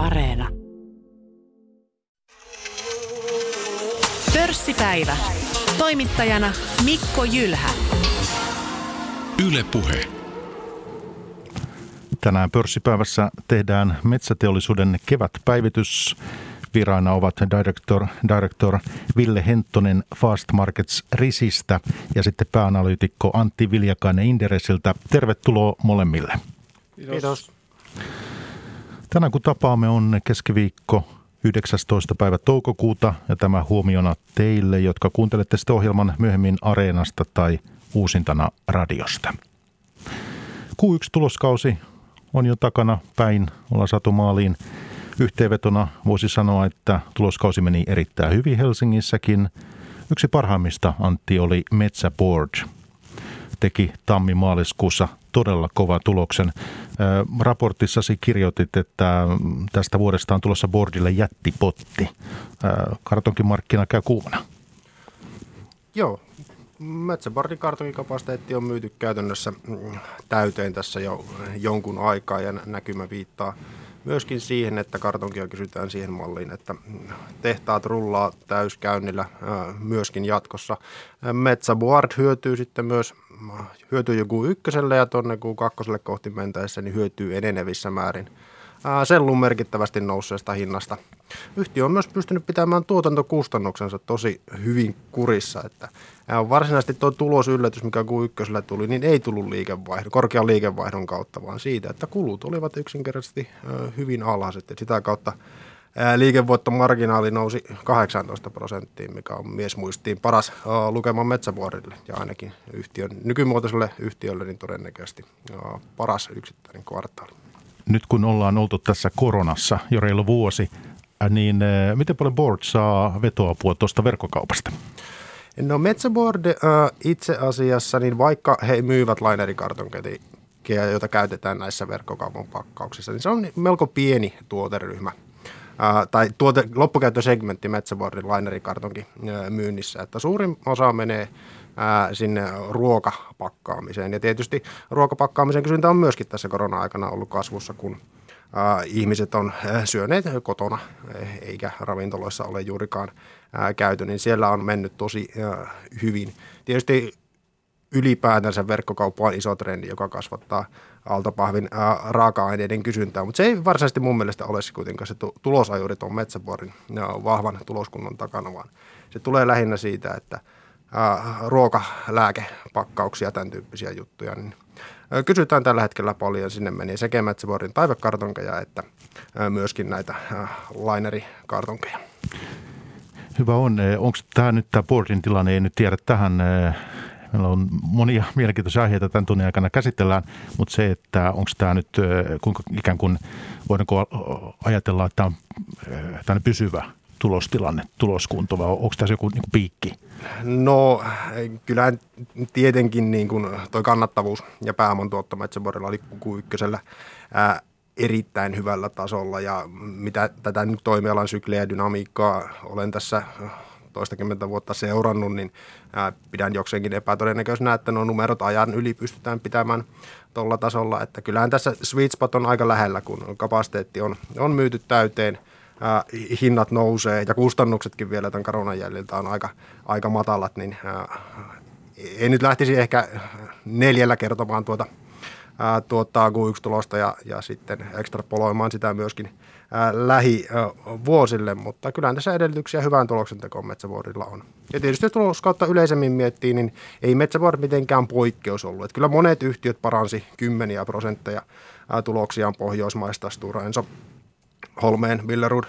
Areena. Pörssipäivä. Toimittajana Mikko Jylhä. Yle Puhe. Tänään pörssipäivässä tehdään metsäteollisuuden kevätpäivitys. Vieraina ovat director, director Ville Henttonen Fast Markets Risistä ja sitten pääanalyytikko Antti Viljakainen Inderesiltä. Tervetuloa molemmille. Kiitos. Kiitos. Tänään kun tapaamme on keskiviikko 19. päivä toukokuuta ja tämä huomiona teille, jotka kuuntelette sitä ohjelman myöhemmin Areenasta tai uusintana radiosta. Q1-tuloskausi on jo takana päin, ollaan saatu maaliin. Yhteenvetona voisi sanoa, että tuloskausi meni erittäin hyvin Helsingissäkin. Yksi parhaimmista Antti oli Metsä Board. Teki tammi-maaliskuussa todella kova tuloksen. Raportissasi kirjoitit, että tästä vuodesta on tulossa boardille jättipotti. Kartonkimarkkina käy kuumana. Joo, Metsäbordin kartonkikapasiteetti on myyty käytännössä mm, täyteen tässä jo jonkun aikaa ja näkymä viittaa myöskin siihen, että kartonkia kysytään siihen malliin, että tehtaat rullaa täyskäynnillä myöskin jatkossa. Metsäboard hyötyy sitten myös hyötyy joku ykköselle ja tuonne kun kakkoselle kohti mentäessä, niin hyötyy enenevissä määrin sellun merkittävästi nousseesta hinnasta. Yhtiö on myös pystynyt pitämään tuotantokustannuksensa tosi hyvin kurissa, että varsinaisesti tuo tulosyllätys, mikä q ykkösellä tuli, niin ei tullut liikevaihdon, korkean liikevaihdon kautta, vaan siitä, että kulut olivat yksinkertaisesti hyvin alhaiset. sitä kautta liikevoittomarginaali nousi 18 prosenttiin, mikä on miesmuistiin paras lukema metsävuorille ja ainakin yhtiön, nykymuotoiselle yhtiölle niin todennäköisesti paras yksittäinen kvartaali. Nyt kun ollaan oltu tässä koronassa jo reilu vuosi, niin miten paljon Board saa vetoapua tuosta verkkokaupasta? No Metsäboard äh, itse asiassa, niin vaikka he myyvät lainerikartonkeja, joita käytetään näissä verkkokaupan pakkauksissa, niin se on melko pieni tuoteryhmä. Äh, tai tuote, loppukäyttösegmentti Metsäboardin lainerikartonkin äh, myynnissä. Että suurin osa menee ää, sinne ruokapakkaamiseen. Ja tietysti ruokapakkaamisen kysyntä on myöskin tässä korona-aikana ollut kasvussa, kun ihmiset on syöneet kotona, eikä ravintoloissa ole juurikaan käyty, niin siellä on mennyt tosi hyvin. Tietysti ylipäätänsä verkkokauppa on iso trendi, joka kasvattaa altapahvin raaka-aineiden kysyntää, mutta se ei varsinaisesti mun mielestä ole se kuitenkaan se tulosajuri tuon metsävuorin vahvan tuloskunnan takana, vaan se tulee lähinnä siitä, että – ruoka, lääkepakkauksia, tämän tyyppisiä juttuja, niin kysytään tällä hetkellä paljon. Sinne meni sekä Metsävuorin taivekartonkeja että myöskin näitä lainerikartonkeja. Hyvä on. Onko tämä nyt tämä boardin tilanne, ei nyt tiedä tähän Meillä on monia mielenkiintoisia aiheita tämän tunnin aikana käsitellään, mutta se, että onko tämä nyt kuinka ikään kuin, voidaanko ajatella, että tämä on pysyvä tulostilanne, tuloskunto vai onko tässä joku niin kuin piikki? No kyllä tietenkin niin kuin toi kannattavuus ja pääoman tuotto Metsäborilla oli ykkösellä ää, erittäin hyvällä tasolla ja mitä tätä nyt toimialan sykliä ja dynamiikkaa olen tässä toistakymmentä vuotta seurannut, niin pidän jokseenkin epätodennäköisenä, että nuo numerot ajan yli pystytään pitämään tuolla tasolla. Että kyllähän tässä sweet spot on aika lähellä, kun kapasiteetti on, on myyty täyteen – äh, hinnat nousee ja kustannuksetkin vielä tämän koronan jäljiltä on aika, aika matalat, niin äh, ei nyt lähtisi ehkä neljällä kertomaan tuota, äh, tuottaa Q1-tulosta ja, ja sitten ekstrapoloimaan sitä myöskin äh, lähivuosille, mutta kyllähän tässä edellytyksiä hyvään tuloksen tekoon Metsävuorilla on. Ja tietysti jos tuloskautta yleisemmin miettii, niin ei Metsävuori mitenkään poikkeus ollut. Että kyllä monet yhtiöt paransi kymmeniä prosentteja tuloksiaan Pohjoismaista. Stura Enso Holmeen, Billerud.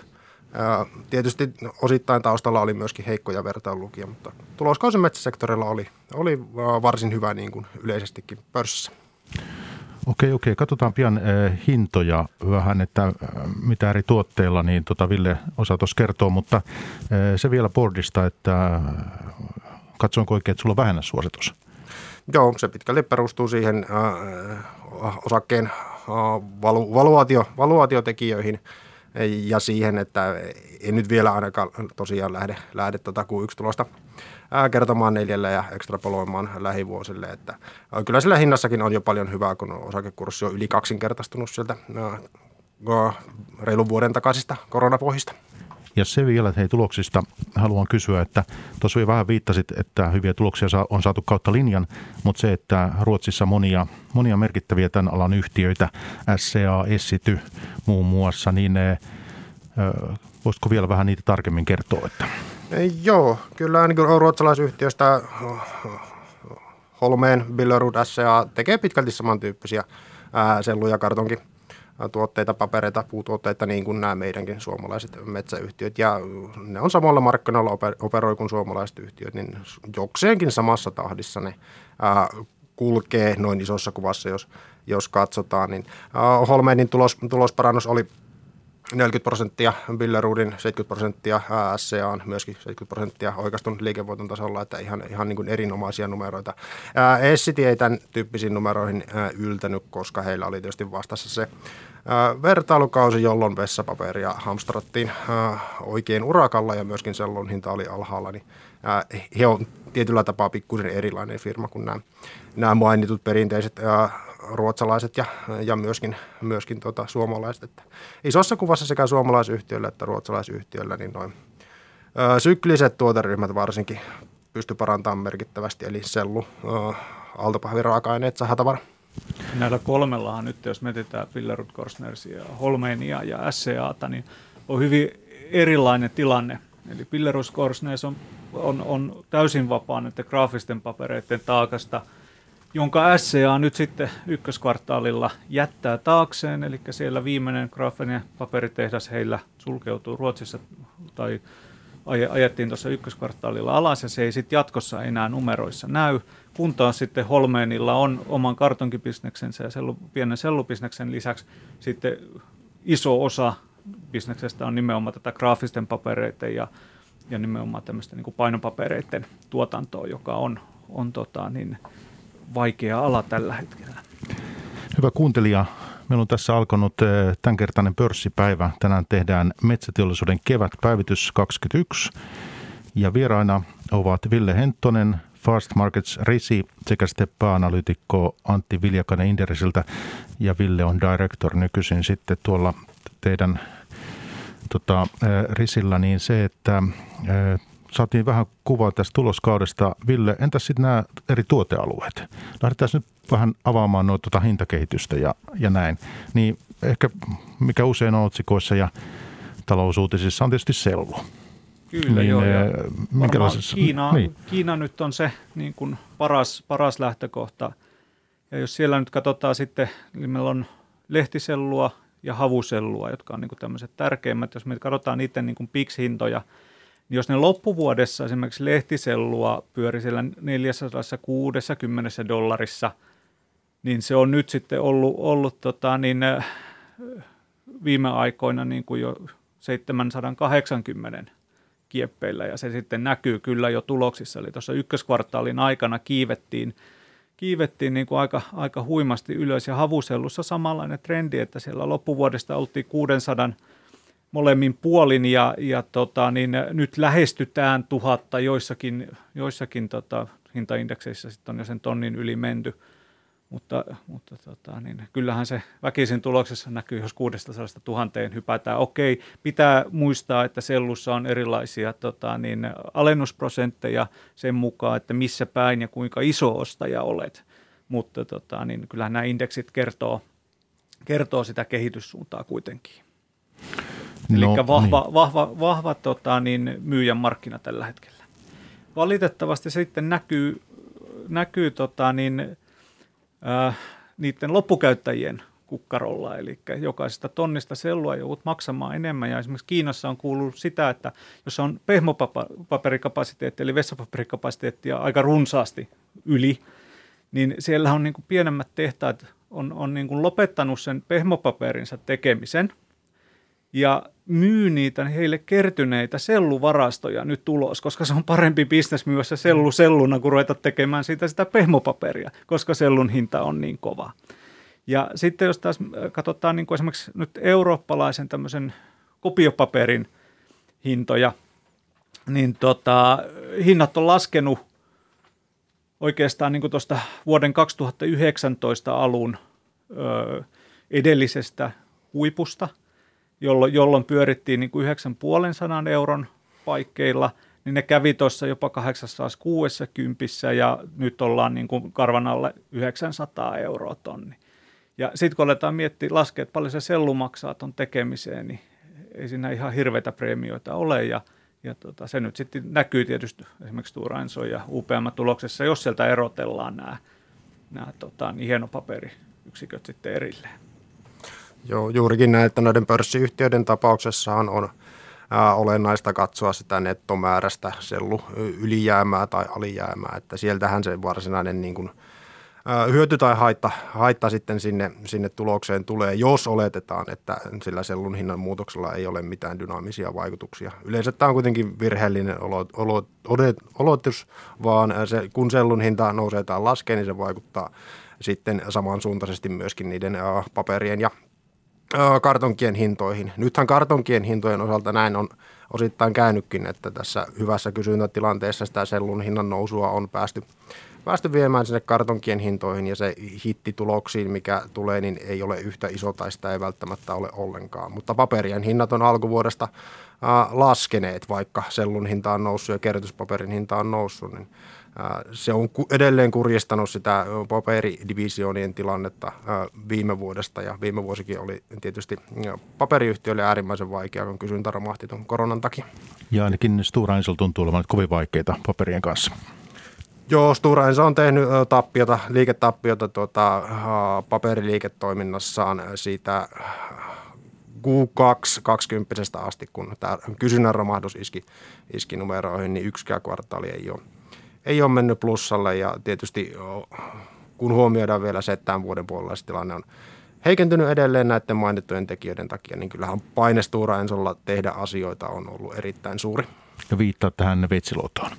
Tietysti osittain taustalla oli myöskin heikkoja vertailulukia, mutta tuloskausi metsäsektorilla oli, oli varsin hyvä niin kuin yleisestikin pörssissä. Okei, okei. Katsotaan pian äh, hintoja vähän, että äh, mitä eri tuotteilla, niin tota Ville osaa tuossa kertoa, mutta äh, se vielä boardista, että äh, katsoinko oikein, että sulla on vähennässuositus? Joo, se pitkälti perustuu siihen äh, osakkeen äh, valu, valuaatio, valuaatiotekijöihin – ja siihen, että ei nyt vielä ainakaan tosiaan lähde, lähde tuota Q1-tulosta kertomaan neljällä ja ekstrapoloimaan lähivuosille. Että kyllä sillä hinnassakin on jo paljon hyvää, kun osakekurssi on yli kaksinkertaistunut sieltä reilun vuoden takaisista koronapohjista. Ja se vielä hei, tuloksista haluan kysyä, että tuossa jo vähän viittasit, että hyviä tuloksia on saatu kautta linjan, mutta se, että Ruotsissa monia, monia merkittäviä tämän alan yhtiöitä, SCA, Essity muun muassa, niin ne, voisitko vielä vähän niitä tarkemmin kertoa? Että? Joo, kyllä niin ruotsalaisyhtiöistä Holmeen, Billerud, SCA tekee pitkälti samantyyppisiä sellu- ja kartonkin tuotteita, papereita, puutuotteita, niin kuin nämä meidänkin suomalaiset metsäyhtiöt. Ja ne on samalla markkinoilla operoi kuin suomalaiset yhtiöt, niin jokseenkin samassa tahdissa ne ää, kulkee noin isossa kuvassa, jos, jos katsotaan. Niin, ää, Holmeenin tulos, tulosparannus oli 40 prosenttia, Billerudin 70 prosenttia, SCA on myöskin 70 prosenttia oikeastun liikevoiton tasolla, että ihan, ihan niin kuin erinomaisia numeroita. Essity ei tämän tyyppisiin numeroihin yltänyt, koska heillä oli tietysti vastassa se vertailukausi, jolloin vessapaperia hamstrattiin oikein urakalla ja myöskin sellun hinta oli alhaalla, niin he on tietyllä tapaa pikkusen erilainen firma kuin nämä, nämä mainitut perinteiset ruotsalaiset ja, ja myöskin, myöskin tota, suomalaiset. Että isossa kuvassa sekä suomalaisyhtiöllä että ruotsalaisyhtiöllä niin noin ö, sykliset tuoteryhmät varsinkin pysty parantamaan merkittävästi, eli sellu, aaltopahviraaka-aineet, sahatavara. Näillä kolmellahan nyt, jos mietitään Pillerud, Korsnersia, Holmeenia ja SCAta, niin on hyvin erilainen tilanne. Eli Pillerus Korsnes on, on, on täysin vapaa näiden graafisten papereiden taakasta – jonka SCA nyt sitten ykköskvartaalilla jättää taakseen, eli siellä viimeinen graafinen paperitehdas heillä sulkeutuu Ruotsissa tai ajettiin tuossa ykköskvartaalilla alas ja se ei sitten jatkossa enää numeroissa näy, kun taas sitten Holmeenilla on oman kartonkibisneksensä ja sellu, pienen sellubisneksen lisäksi sitten iso osa bisneksestä on nimenomaan tätä graafisten papereiden ja, ja nimenomaan tämmöistä niin painopapereiden tuotantoa, joka on, on tota, niin, vaikea ala tällä hetkellä. Hyvä kuuntelija, meillä on tässä alkanut eh, tämänkertainen pörssipäivä. Tänään tehdään Metsäteollisuuden kevätpäivitys 21 ja vieraina ovat Ville Henttonen, Fast Markets Risi sekä Steppa-analyytikko Antti Viljakainen Inderisiltä ja Ville on director nykyisin sitten tuolla teidän tota, Risillä, niin se, että saatiin vähän kuvaa tästä tuloskaudesta. Ville, entäs sitten nämä eri tuotealueet? Lähdetään nyt vähän avaamaan noita tuota hintakehitystä ja, ja näin. Niin ehkä mikä usein on otsikoissa ja talousuutisissa on tietysti sellu. Kyllä niin, joo. Ja Kiina, niin. Kiina nyt on se niin kuin paras, paras lähtökohta. Ja jos siellä nyt katsotaan sitten, niin meillä on lehtisellua ja havusellua, jotka on niin tämmöiset tärkeimmät. Jos me katsotaan niiden niin kuin PIX-hintoja – niin jos ne loppuvuodessa esimerkiksi lehtisellua pyöri siellä 460 dollarissa, niin se on nyt sitten ollut, ollut tota, niin, äh, viime aikoina niin kuin jo 780 kieppeillä ja se sitten näkyy kyllä jo tuloksissa. Eli tuossa ykköskvartaalin aikana kiivettiin, kiivettiin niin kuin aika, aika huimasti ylös ja havusellussa samanlainen trendi, että siellä loppuvuodesta oltiin 600 molemmin puolin ja, ja tota, niin nyt lähestytään tuhatta, joissakin, joissakin tota, hintaindekseissä sitten on jo sen tonnin yli menty. Mutta, mutta tota, niin kyllähän se väkisin tuloksessa näkyy, jos 600 tuhanteen hypätään. Okei, pitää muistaa, että sellussa on erilaisia tota, niin alennusprosentteja sen mukaan, että missä päin ja kuinka iso ostaja olet. Mutta tota, niin kyllähän nämä indeksit kertoo, kertoo sitä kehityssuuntaa kuitenkin. Eli no, vahva, niin. vahva, vahva tota, niin, myyjän markkina tällä hetkellä. Valitettavasti sitten näkyy, näkyy tota, niin, äh, niiden loppukäyttäjien kukkarolla, eli jokaisesta tonnista sellua joudut maksamaan enemmän. Ja esimerkiksi Kiinassa on kuullut sitä, että jos on pehmopaperikapasiteetti, eli vessapaperikapasiteettia aika runsaasti yli, niin siellä on niin kuin pienemmät tehtaat on, on niin kuin lopettanut sen pehmopaperinsa tekemisen – ja myy niitä heille kertyneitä selluvarastoja nyt tulos, koska se on parempi bisnes myös se sellu selluna, kun ruveta tekemään siitä sitä pehmopaperia, koska sellun hinta on niin kova. Ja sitten jos taas äh, katsotaan niin kuin esimerkiksi nyt eurooppalaisen tämmöisen kopiopaperin hintoja, niin tota, hinnat on laskenut oikeastaan niin tuosta vuoden 2019 alun ö, edellisestä huipusta, jolloin, jolloin pyörittiin niin kuin 9,5 euron paikkeilla, niin ne kävi tuossa jopa 860 ja nyt ollaan niin kuin karvan alle 900 euroa tonni. Ja sitten kun aletaan miettiä, laskea, että paljon se sellu maksaa tuon tekemiseen, niin ei siinä ihan hirveitä preemioita ole ja, ja tota, se nyt sitten näkyy tietysti esimerkiksi Stora Enso ja UPM-tuloksessa, jos sieltä erotellaan nämä, nämä tota, niin hienopaperiyksiköt sitten erilleen. Joo, juurikin näin, että noiden pörssiyhtiöiden tapauksessahan on ää, olennaista katsoa sitä nettomäärästä sellu ylijäämää tai alijäämää, että sieltähän se varsinainen niin kuin, hyöty tai haitta, haitta sitten sinne, sinne tulokseen tulee, jos oletetaan, että sillä sellun hinnan muutoksella ei ole mitään dynaamisia vaikutuksia. Yleensä tämä on kuitenkin virheellinen olo, olo, olotus, vaan se, kun sellun hinta nousee tai laskee, niin se vaikuttaa sitten samansuuntaisesti myöskin niiden paperien ja kartonkien hintoihin. Nythän kartonkien hintojen osalta näin on osittain käynytkin, että tässä hyvässä kysyntätilanteessa sitä sellun hinnan nousua on päästy päästy viemään sinne kartonkien hintoihin ja se hittituloksiin, mikä tulee, niin ei ole yhtä iso tai sitä ei välttämättä ole ollenkaan. Mutta paperien hinnat on alkuvuodesta laskeneet, vaikka sellun hinta on noussut ja kerrytyspaperin hinta on noussut, niin se on edelleen kurjistanut sitä paperidivisioonien tilannetta viime vuodesta ja viime vuosikin oli tietysti paperiyhtiöille äärimmäisen vaikea, kun kysyntä romahti tuon koronan takia. Ja ainakin Stora Enso tuntuu olevan kovin vaikeita paperien kanssa. Joo, Stora Enso on tehnyt tappiota, liiketappiota tuota, paperiliiketoiminnassaan siitä Q2 20 asti, kun tämä kysynnän romahdus iski, iski numeroihin, niin yksikään kvartaali ei ole, ei ole mennyt plussalle ja tietysti kun huomioidaan vielä se, että tämän vuoden puolella se tilanne on heikentynyt edelleen näiden mainittujen tekijöiden takia, niin kyllähän paine Stora Ensolla tehdä asioita on ollut erittäin suuri. Ja viittaa tähän Veitsiluotoon.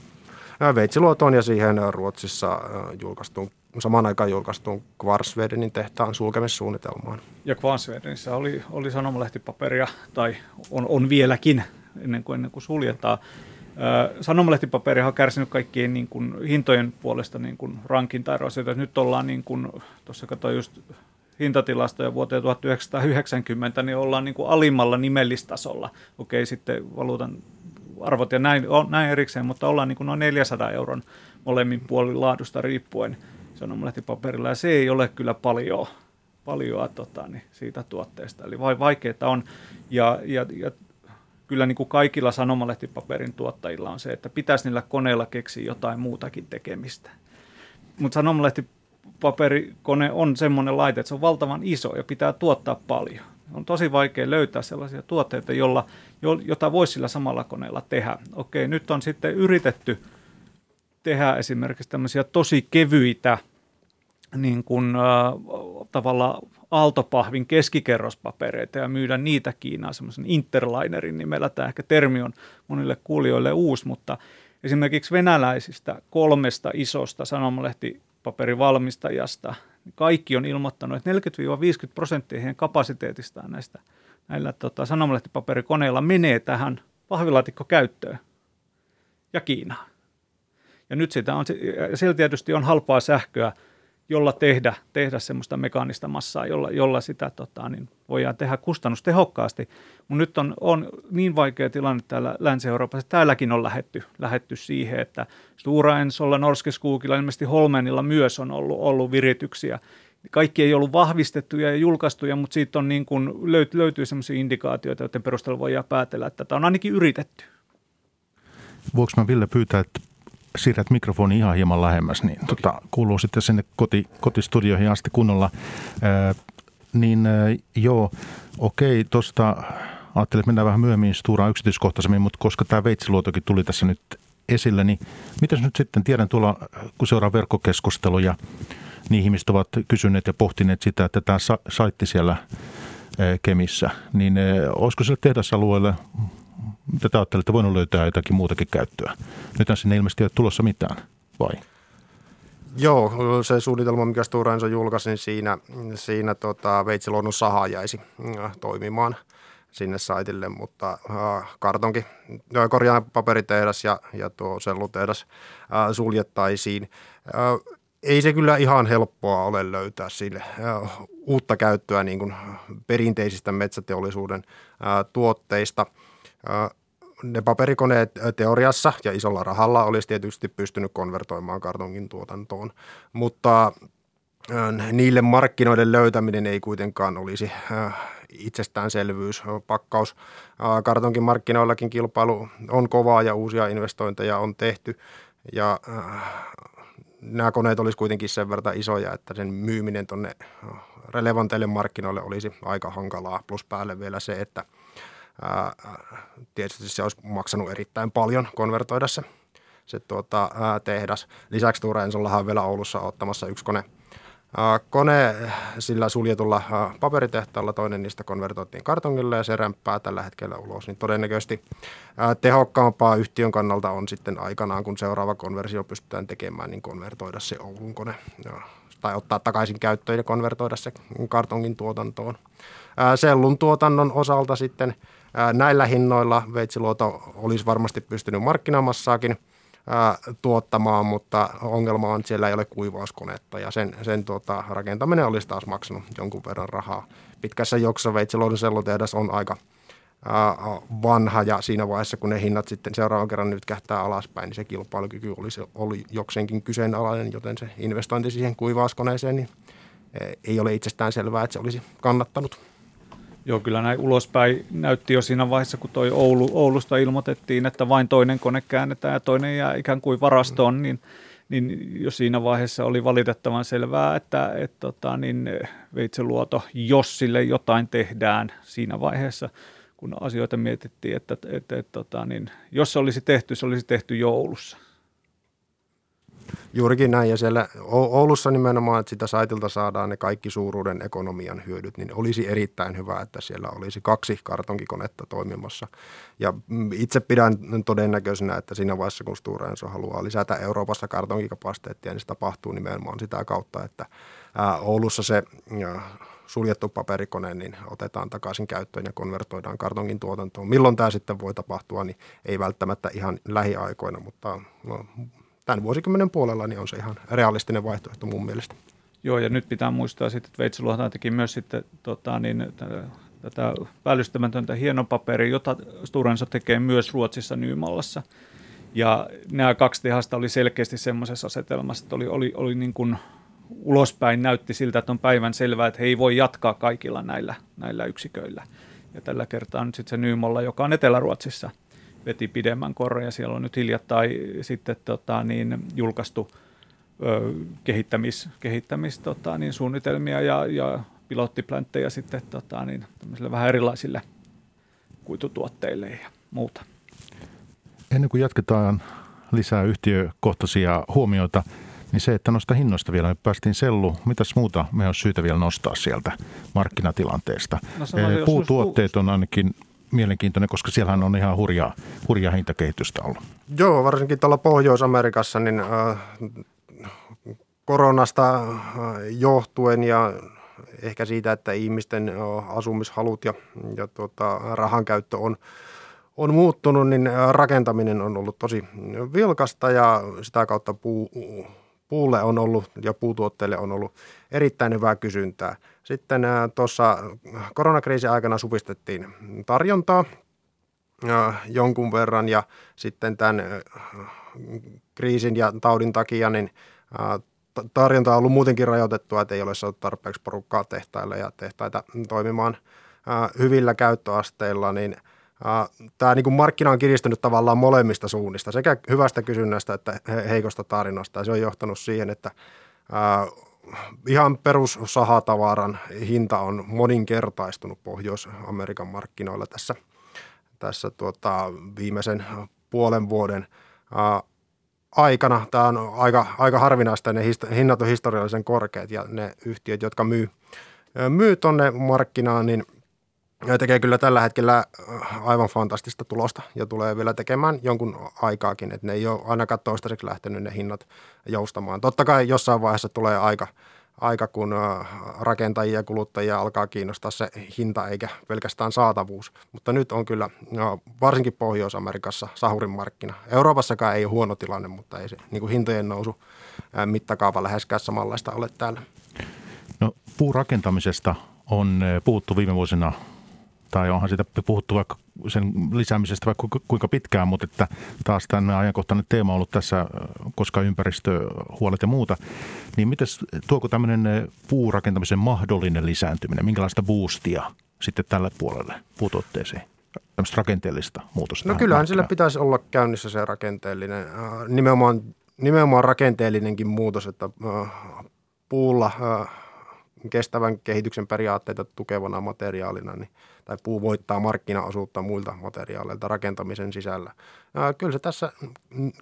Veitsiluotoon ja siihen Ruotsissa julkaistuun, samaan aikaan julkaistuun Kvarsvedenin tehtaan sulkemissuunnitelmaan. Ja Kvarsvedenissä oli, oli sanomalehtipaperia, tai on, on vieläkin ennen kuin, ennen kuin suljetaan. Sanomalehtipaperia on kärsinyt kaikkien niin kuin, hintojen puolesta niin kuin rankintaeroasioita. Nyt ollaan, niin kuin, tuossa katsoin just hintatilastoja vuoteen 1990, niin ollaan niin kuin alimmalla nimellistasolla. Okei, sitten valuutan arvot ja näin, on, näin erikseen, mutta ollaan niin kuin noin 400 euron molemmin puolin laadusta riippuen sanomalehtipaperilla, ja se ei ole kyllä paljon, paljoa tota, niin siitä tuotteesta. Eli vai, vaikeaa on, ja, ja, ja kyllä niin kuin kaikilla sanomalehtipaperin tuottajilla on se, että pitäisi niillä koneilla keksiä jotain muutakin tekemistä. Mutta sanomalehtipaperikone on semmoinen laite, että se on valtavan iso ja pitää tuottaa paljon on tosi vaikea löytää sellaisia tuotteita, jolla, jota voisi sillä samalla koneella tehdä. Okei, nyt on sitten yritetty tehdä esimerkiksi tämmöisiä tosi kevyitä niin kuin, äh, tavalla aaltopahvin keskikerrospapereita ja myydä niitä Kiinaan semmoisen interlinerin nimellä. Tämä ehkä termi on monille kuulijoille uusi, mutta esimerkiksi venäläisistä kolmesta isosta sanomalehti-paperivalmistajasta – kaikki on ilmoittanut, että 40-50 prosenttia heidän kapasiteetistaan näistä näillä tota, sanomalehtipaperikoneilla menee tähän pahvilaatikkokäyttöön ja Kiinaan. Ja nyt sitä on, ja siellä tietysti on halpaa sähköä, jolla tehdä, tehdä semmoista mekaanista massaa, jolla, jolla sitä tota, niin voidaan tehdä kustannustehokkaasti. Mutta nyt on, on niin vaikea tilanne täällä Länsi-Euroopassa, täälläkin on lähetty, lähetty siihen, että Stura Ensolla, Norskeskuukilla, ilmeisesti Holmenilla myös on ollut, ollut virityksiä. Kaikki ei ollut vahvistettuja ja julkaistuja, mutta siitä on niin kuin löyt, löytyy sellaisia indikaatioita, joiden perusteella voidaan päätellä, että tätä on ainakin yritetty. Voinko mä Ville pyytää, että siirrät mikrofoni ihan hieman lähemmäs, niin okay. tota, kuuluu sitten sinne koti, kotistudioihin asti kunnolla. Ää, niin ää, joo, okei, tuosta ajattelin, että mennään vähän myöhemmin Sturaan yksityiskohtaisemmin, mutta koska tämä veitsiluotokin tuli tässä nyt esille, niin mitäs nyt sitten tiedän tuolla, kun seuraa verkkokeskusteluja, niin ihmiset ovat kysyneet ja pohtineet sitä, että tämä saitti siellä Kemissä, niin olisiko sille tehdasalueelle mitä te ajattelette, voinut löytää jotakin muutakin käyttöä? Nyt sinne ilmeisesti ei ole tulossa mitään, vai? Joo, se suunnitelma, mikä Stora Enso julkaisi, niin siinä, siinä tota, Veitsiluonnon saha jäisi äh, toimimaan sinne saitille, mutta äh, kartonki, korjaan paperitehdas ja, ja tuo sellutehdas äh, suljettaisiin. Äh, ei se kyllä ihan helppoa ole löytää sille uutta käyttöä niin kuin perinteisistä metsäteollisuuden tuotteista. Ne paperikoneet teoriassa ja isolla rahalla olisi tietysti pystynyt konvertoimaan kartongin tuotantoon, mutta niille markkinoiden löytäminen ei kuitenkaan olisi itsestäänselvyys. Pakkaus kartonkin markkinoillakin kilpailu on kovaa ja uusia investointeja on tehty ja nämä koneet olisi kuitenkin sen verran isoja, että sen myyminen tuonne relevanteille markkinoille olisi aika hankalaa. Plus päälle vielä se, että tietysti se olisi maksanut erittäin paljon konvertoida se, se tuota, tehdas. Lisäksi Ture Ensollahan on vielä Oulussa ottamassa yksi kone – Kone sillä suljetulla paperitehtaalla, toinen niistä konvertoitiin kartongille ja se rämppää tällä hetkellä ulos, niin todennäköisesti tehokkaampaa yhtiön kannalta on sitten aikanaan, kun seuraava konversio pystytään tekemään, niin konvertoida se Oulun kone tai ottaa takaisin käyttöön ja konvertoida se kartongin tuotantoon. Sellun tuotannon osalta sitten näillä hinnoilla Veitsiluoto olisi varmasti pystynyt ää, tuottamaan, mutta ongelma on, että siellä ei ole kuivauskonetta ja sen, sen tuota, rakentaminen olisi taas maksanut jonkun verran rahaa. Pitkässä juoksussa Veitsiluodon sellutehdas on aika vanha ja siinä vaiheessa, kun ne hinnat sitten seuraavan kerran nyt kähtää alaspäin, niin se kilpailukyky olisi oli jokseenkin kyseenalainen, joten se investointi siihen kuivauskoneeseen niin ei ole itsestään selvää, että se olisi kannattanut. Joo, kyllä näin ulospäin näytti jo siinä vaiheessa, kun toi Oulu, Oulusta ilmoitettiin, että vain toinen kone käännetään ja toinen jää ikään kuin varastoon, niin, niin jo siinä vaiheessa oli valitettavan selvää, että et, tota, niin Veitseluoto, jos sille jotain tehdään siinä vaiheessa, kun asioita mietittiin, että et, et, tota, niin, jos se olisi tehty, se olisi tehty joulussa. Juurikin näin, ja siellä Oulussa nimenomaan, että sitä saitilta saadaan ne kaikki suuruuden ekonomian hyödyt, niin olisi erittäin hyvä, että siellä olisi kaksi kartonkikonetta toimimassa. Ja mm, itse pidän todennäköisenä, että siinä vaiheessa, kun Stora Enso haluaa lisätä Euroopassa kartonkikapasiteettia, niin se tapahtuu nimenomaan sitä kautta, että Oulussa se suljettu paperikone, niin otetaan takaisin käyttöön ja konvertoidaan kartongin tuotantoon. Milloin tämä sitten voi tapahtua, niin ei välttämättä ihan lähiaikoina, mutta no, tämän vuosikymmenen puolella niin on se ihan realistinen vaihtoehto mun mielestä. Joo, ja nyt pitää muistaa sitten, että Veitsiluoto teki myös sitten tota, niin, tätä päällystämätöntä hienopaperia, jota Sturensa tekee myös Ruotsissa Nymallassa. Ja nämä kaksi tehasta oli selkeästi semmoisessa asetelmassa, että oli, oli, oli niin kuin ulospäin näytti siltä, että on päivän selvää, että he ei voi jatkaa kaikilla näillä, näillä yksiköillä. Ja tällä kertaa nyt sitten se Nymalla, joka on Etelä-Ruotsissa – veti pidemmän korren ja siellä on nyt hiljattain sitten tota, niin, julkaistu ö, kehittämis, kehittämis tota, niin, suunnitelmia ja, ja pilottiplänttejä sitten tota, niin, vähän erilaisille kuitutuotteille ja muuta. Ennen kuin jatketaan lisää yhtiökohtaisia huomioita, niin se, että noista hinnoista vielä, me päästiin sellu, mitäs muuta me on syytä vielä nostaa sieltä markkinatilanteesta? No, Puutuotteet on ainakin mielenkiintoinen, koska siellähän on ihan hurjaa, hurjaa hintakehitystä ollut. Joo, varsinkin tuolla Pohjois-Amerikassa niin koronasta johtuen ja ehkä siitä, että ihmisten asumishalut ja, ja tuota, rahan käyttö on, on muuttunut, niin rakentaminen on ollut tosi vilkasta ja sitä kautta puu, puulle on ollut ja puutuotteille on ollut erittäin hyvää kysyntää. Sitten tuossa koronakriisin aikana supistettiin tarjontaa jonkun verran ja sitten tämän kriisin ja taudin takia niin tarjonta on ollut muutenkin rajoitettua, että ei ole saatu tarpeeksi porukkaa tehtaille ja tehtaita toimimaan hyvillä käyttöasteilla, niin Tämä niin markkina on kiristynyt tavallaan molemmista suunnista, sekä hyvästä kysynnästä että heikosta tarinasta. Ja se on johtanut siihen, että ihan perussahatavaran hinta on moninkertaistunut Pohjois-Amerikan markkinoilla tässä, tässä tuota, viimeisen puolen vuoden aikana. Tämä on aika, aika harvinaista, ne hinnat on historiallisen korkeat ja ne yhtiöt, jotka myy, myy tuonne markkinaan, niin tekee kyllä tällä hetkellä aivan fantastista tulosta ja tulee vielä tekemään jonkun aikaakin, että ne ei ole ainakaan toistaiseksi lähtenyt ne hinnat joustamaan. Totta kai jossain vaiheessa tulee aika, aika, kun rakentajia ja kuluttajia alkaa kiinnostaa se hinta eikä pelkästään saatavuus. Mutta nyt on kyllä varsinkin Pohjois-Amerikassa sahurin markkina. Euroopassakaan ei ole huono tilanne, mutta ei se niin kuin hintojen nousu mittakaava läheskään samanlaista ole täällä. No, puurakentamisesta on puhuttu viime vuosina tai onhan siitä puhuttu vaikka sen lisäämisestä vaikka kuinka pitkään, mutta että taas tämä ajankohtainen teema on ollut tässä, koska ympäristöhuolet ja muuta, niin miten tuoko tämmöinen puurakentamisen mahdollinen lisääntyminen, minkälaista boostia sitten tälle puolelle puutuotteeseen? tämmöistä rakenteellista muutosta? No kyllähän sillä pitäisi olla käynnissä se rakenteellinen, nimenomaan, nimenomaan rakenteellinenkin muutos, että puulla kestävän kehityksen periaatteita tukevana materiaalina, niin, tai puu voittaa markkinaosuutta muilta materiaaleilta rakentamisen sisällä. Ja kyllä se tässä,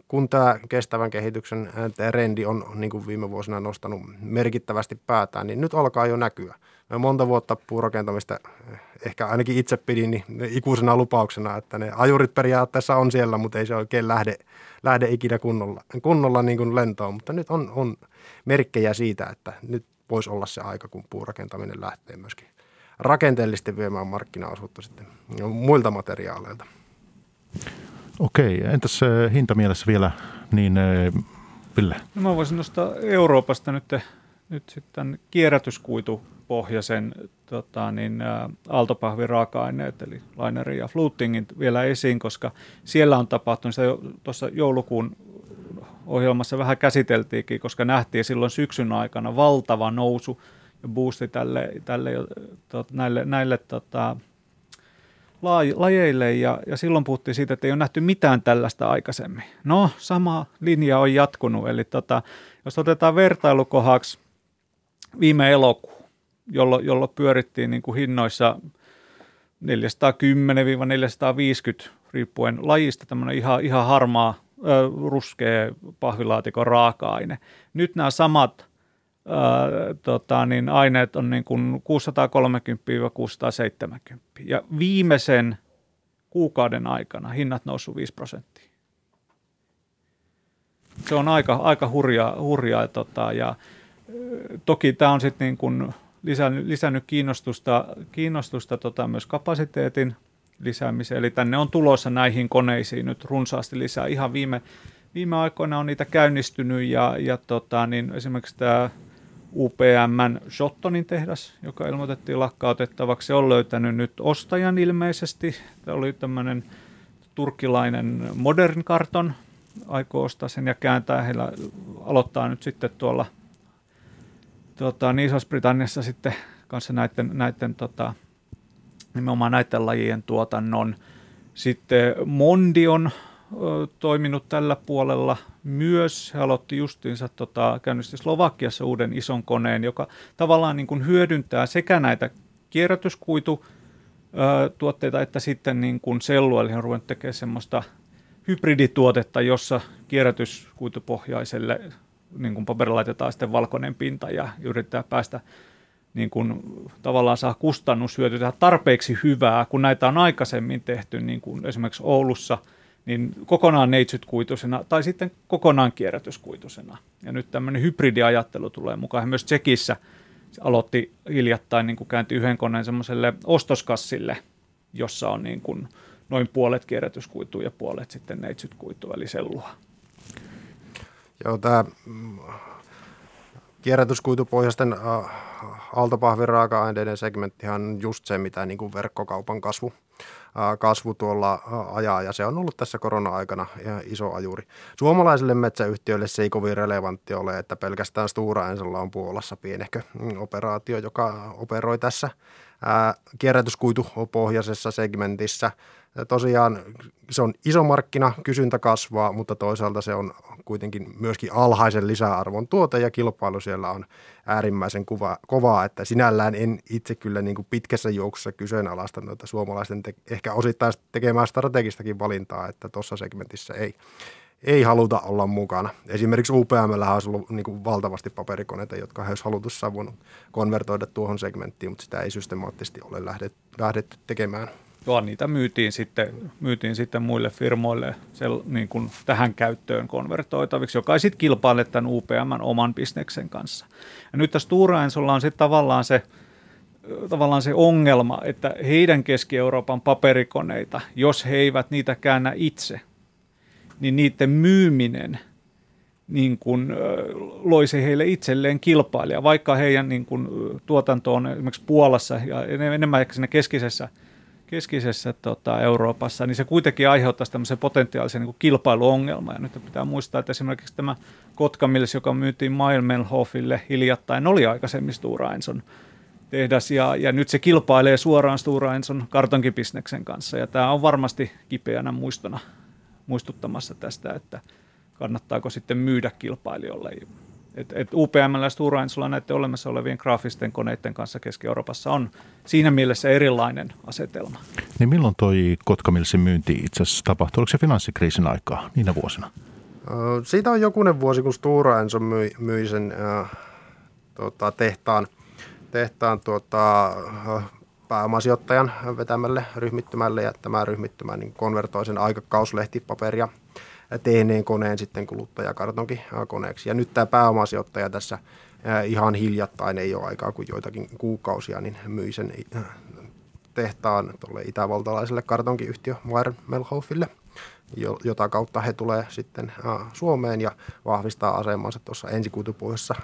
kun tämä kestävän kehityksen trendi on niin kuin viime vuosina nostanut merkittävästi päätään, niin nyt alkaa jo näkyä. Mä monta vuotta puurakentamista ehkä ainakin itse pidin niin ikuisena lupauksena, että ne ajurit periaatteessa on siellä, mutta ei se oikein lähde, lähde ikinä kunnolla, kunnolla niin kuin lentoon. Mutta nyt on, on merkkejä siitä, että nyt voisi olla se aika, kun puurakentaminen lähtee myöskin rakenteellisesti viemään markkinaosuutta sitten muilta materiaaleilta. Okei, entäs hintamielessä vielä, niin Ville? No mä voisin nostaa Euroopasta nyt, nyt sitten kierrätyskuitupohjaisen tota, niin, aaltopahviraaka-aineet, eli linerin ja flutingin vielä esiin, koska siellä on tapahtunut, sitä jo, tuossa joulukuun ohjelmassa vähän käsiteltiinkin, koska nähtiin silloin syksyn aikana valtava nousu ja boosti tälle, tälle, tot, näille, näille tota, lajeille ja, ja silloin puhuttiin siitä, että ei ole nähty mitään tällaista aikaisemmin. No, sama linja on jatkunut, eli tota, jos otetaan vertailukohaksi viime elokuu, jolloin, jollo pyörittiin niin kuin hinnoissa 410-450 riippuen lajista, tämmöinen ihan, ihan harmaa ruskea pahvilaatikon raaka-aine. Nyt nämä samat ää, tota, niin aineet on niin kuin 630-670. Ja viimeisen kuukauden aikana hinnat noussut 5 prosenttia. Se on aika, aika hurjaa, hurjaa tota, ja toki tämä on sitten niin lisännyt, lisännyt kiinnostusta, kiinnostusta tota, myös kapasiteetin lisäämiseen. Eli tänne on tulossa näihin koneisiin nyt runsaasti lisää. Ihan viime, viime aikoina on niitä käynnistynyt ja, ja tota, niin esimerkiksi tämä UPMn Shottonin tehdas, joka ilmoitettiin lakkautettavaksi, se on löytänyt nyt ostajan ilmeisesti. Tämä oli tämmöinen turkkilainen Modern Karton, aikoo ostaa sen ja kääntää. Heillä aloittaa nyt sitten tuolla tuota, niin Isossa-Britanniassa sitten kanssa näiden, näiden tota, nimenomaan näiden lajien tuotannon. Sitten Mondi on toiminut tällä puolella myös. He aloitti justiinsa tota, käynnisti Slovakiassa uuden ison koneen, joka tavallaan niin kuin hyödyntää sekä näitä kierrätyskuitu tuotteita että sitten niin kuin sellua, eli on ruvennut tekemään semmoista hybridituotetta, jossa kierrätyskuitupohjaiselle niin kuin paperilla laitetaan sitten valkoinen pinta ja yrittää päästä niin kuin, tavallaan saa kustannushyötyä tarpeeksi hyvää, kun näitä on aikaisemmin tehty, niin kuin esimerkiksi Oulussa, niin kokonaan neitsytkuitusena tai sitten kokonaan kierrätyskuitusena. Ja nyt tämmöinen hybridiajattelu tulee mukaan. Myös Tsekissä aloitti hiljattain, niin kuin käänti yhden koneen semmoiselle ostoskassille, jossa on niin kuin noin puolet kierrätyskuitua ja puolet sitten neitsytkuitua, eli sellua. Joo, tämä kierrätyskuitupohjaisten äh, aaltopahviraaka-aineiden segmenttihan on just se, mitä niin kuin verkkokaupan kasvu, äh, kasvu tuolla äh, ajaa, ja se on ollut tässä korona-aikana ihan iso ajuri. Suomalaisille metsäyhtiöille se ei kovin relevantti ole, että pelkästään Stura Ensolla on Puolassa pienehkö mm, operaatio, joka operoi tässä kierrätyskuitupohjaisessa segmentissä – tosiaan se on iso markkina, kysyntä kasvaa, mutta toisaalta se on kuitenkin myöskin alhaisen lisäarvon tuote ja kilpailu siellä on äärimmäisen kuva, kovaa, että sinällään en itse kyllä niin kuin pitkässä juoksussa kyseenalaista noita suomalaisten te- ehkä osittain tekemään strategistakin valintaa, että tuossa segmentissä ei, ei haluta olla mukana. Esimerkiksi UPM olisi ollut niin kuin valtavasti paperikoneita, jotka olisi halutussa voinut konvertoida tuohon segmenttiin, mutta sitä ei systemaattisesti ole lähdetty, lähdetty tekemään. Joo, niitä myytiin sitten, myytiin sitten muille firmoille sel, niin kuin tähän käyttöön konvertoitaviksi, joka ei sitten kilpaile tämän UPM oman bisneksen kanssa. Ja nyt tässä Stora Ensolla on sitten tavallaan se, tavallaan se ongelma, että heidän Keski-Euroopan paperikoneita, jos he eivät niitä käännä itse, niin niiden myyminen niin kuin, loisi heille itselleen kilpailija, vaikka heidän niin kuin, tuotanto on esimerkiksi Puolassa ja enemmän ehkä siinä keskisessä, keskisessä tota, Euroopassa, niin se kuitenkin aiheuttaisi tämmöisen potentiaalisen niin kilpailuongelman. Ja nyt pitää muistaa, että esimerkiksi tämä Kotka Mills, joka myytiin Mailmenhofille hiljattain, oli aikaisemmin Stora Enson tehdas ja, ja nyt se kilpailee suoraan Stora Enson kartonkibisneksen kanssa ja tämä on varmasti kipeänä muistona muistuttamassa tästä, että kannattaako sitten myydä kilpailijoille. Et, et UPM ja Stora Ensolla näiden olemassa olevien graafisten koneiden kanssa Keski-Euroopassa on siinä mielessä erilainen asetelma. Niin milloin toi Kotkamilsin myynti itse asiassa tapahtui? Oliko se finanssikriisin aikaa niinä vuosina? Siitä on jokunen vuosi, kun Stora Enso myi, myi sen äh, tota, tehtaan – tehtaan tuota, pääomasijoittajan vetämälle ryhmittymälle ja tämä ryhmittymä niin konvertoi sen aikakauslehtipaperia tehneen koneen sitten kuluttajakartonkin koneeksi. Ja nyt tämä pääomasijoittaja tässä ihan hiljattain, ei ole aikaa kuin joitakin kuukausia, niin myi sen tehtaan tuolle itävaltalaiselle kartonkiyhtiö Meyer jota kautta he tulee sitten Suomeen ja vahvistaa asemansa tuossa ensikuitupuhessa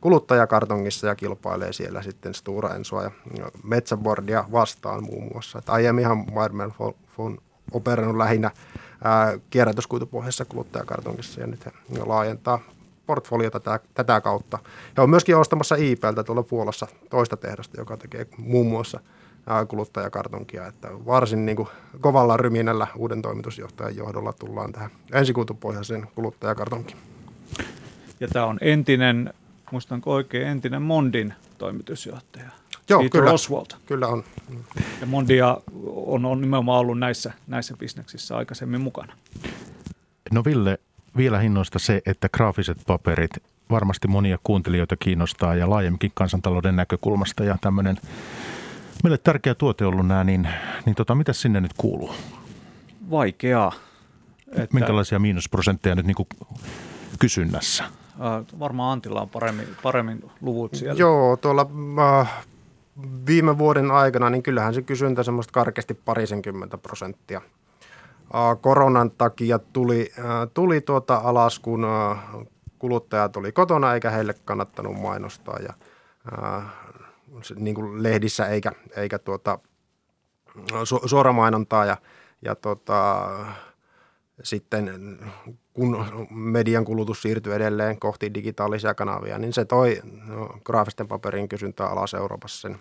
kuluttajakartongissa ja kilpailee siellä sitten Stura Ensoa ja Metsäbordia vastaan muun muassa. Että aiemminhan Marmel on operannut lähinnä ää, kierrätyskuitupohjassa kuluttajakartongissa ja nyt he laajentaa portfoliota tätä, tätä kautta. He on myöskin ostamassa IPltä tuolla Puolassa toista tehdasta, joka tekee muun muassa kuluttajakartonkia, että varsin niin kuin kovalla ryminällä uuden toimitusjohtajan johdolla tullaan tähän ensikuitupohjaiseen kuluttajakartonkiin. Ja tämä on entinen muistanko oikein, entinen Mondin toimitusjohtaja. Joo, Peter kyllä, Oswald. kyllä on. Ja Mondia on, on nimenomaan ollut näissä, näissä bisneksissä aikaisemmin mukana. No Ville, vielä hinnoista se, että graafiset paperit varmasti monia kuuntelijoita kiinnostaa ja laajemminkin kansantalouden näkökulmasta ja tämmöinen meille tärkeä tuote ollut nämä, niin, niin tota, mitä sinne nyt kuuluu? Vaikeaa. Että... Minkälaisia miinusprosentteja nyt niin kuin kysynnässä? varmaan Antilla on paremmin, paremmin luvut siellä. Joo, tuolla äh, viime vuoden aikana, niin kyllähän se kysyntä semmoista karkeasti parisenkymmentä prosenttia. Koronan takia tuli, tuli tuota alas, kun kuluttajat oli kotona eikä heille kannattanut mainostaa ja niin kuin lehdissä eikä, eikä tuota, su, suoramainontaa ja, ja tuota, sitten kun median kulutus siirtyy edelleen kohti digitaalisia kanavia, niin se toi no, graafisten paperin kysyntää alas Euroopassa sen,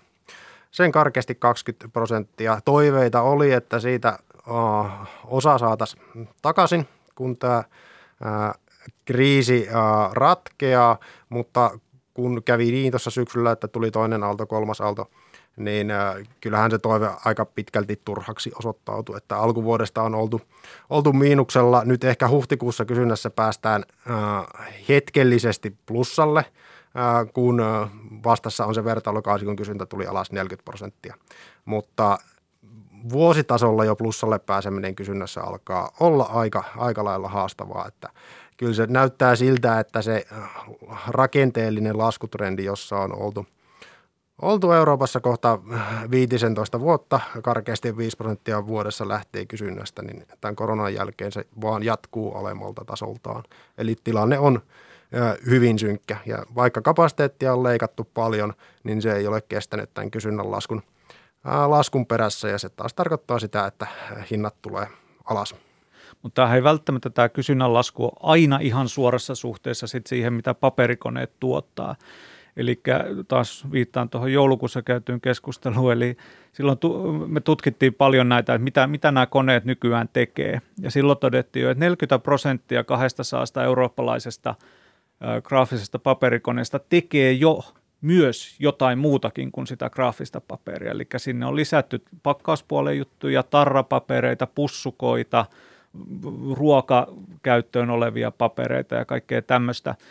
sen karkeasti 20 prosenttia. Toiveita oli, että siitä uh, osa saataisiin takaisin, kun tämä uh, kriisi uh, ratkeaa, mutta kun kävi niin tuossa syksyllä, että tuli toinen aalto, kolmas aalto – niin äh, kyllähän se toive aika pitkälti turhaksi osoittautui, että alkuvuodesta on oltu, oltu miinuksella. Nyt ehkä huhtikuussa kysynnässä päästään äh, hetkellisesti plussalle, äh, kun vastassa on se vertailukausi, kun kysyntä tuli alas 40 prosenttia. Mutta vuositasolla jo plussalle pääseminen kysynnässä alkaa olla aika, aika lailla haastavaa, että kyllä se näyttää siltä, että se rakenteellinen laskutrendi, jossa on oltu – oltu Euroopassa kohta 15 vuotta, karkeasti 5 prosenttia vuodessa lähtee kysynnästä, niin tämän koronan jälkeen se vaan jatkuu alemmalta tasoltaan. Eli tilanne on hyvin synkkä ja vaikka kapasiteettia on leikattu paljon, niin se ei ole kestänyt tämän kysynnän laskun, laskun perässä ja se taas tarkoittaa sitä, että hinnat tulee alas. Mutta tämä ei välttämättä tämä kysynnän lasku ole aina ihan suorassa suhteessa sit siihen, mitä paperikoneet tuottaa. Eli taas viittaan tuohon joulukuussa käytyyn keskusteluun, eli silloin me tutkittiin paljon näitä, että mitä, mitä nämä koneet nykyään tekee. Ja silloin todettiin jo, että 40 prosenttia kahdesta saasta eurooppalaisesta ää, graafisesta paperikoneesta tekee jo myös jotain muutakin kuin sitä graafista paperia. Eli sinne on lisätty pakkauspuolen juttuja, tarrapapereita, pussukoita, ruokakäyttöön olevia papereita ja kaikkea tämmöistä –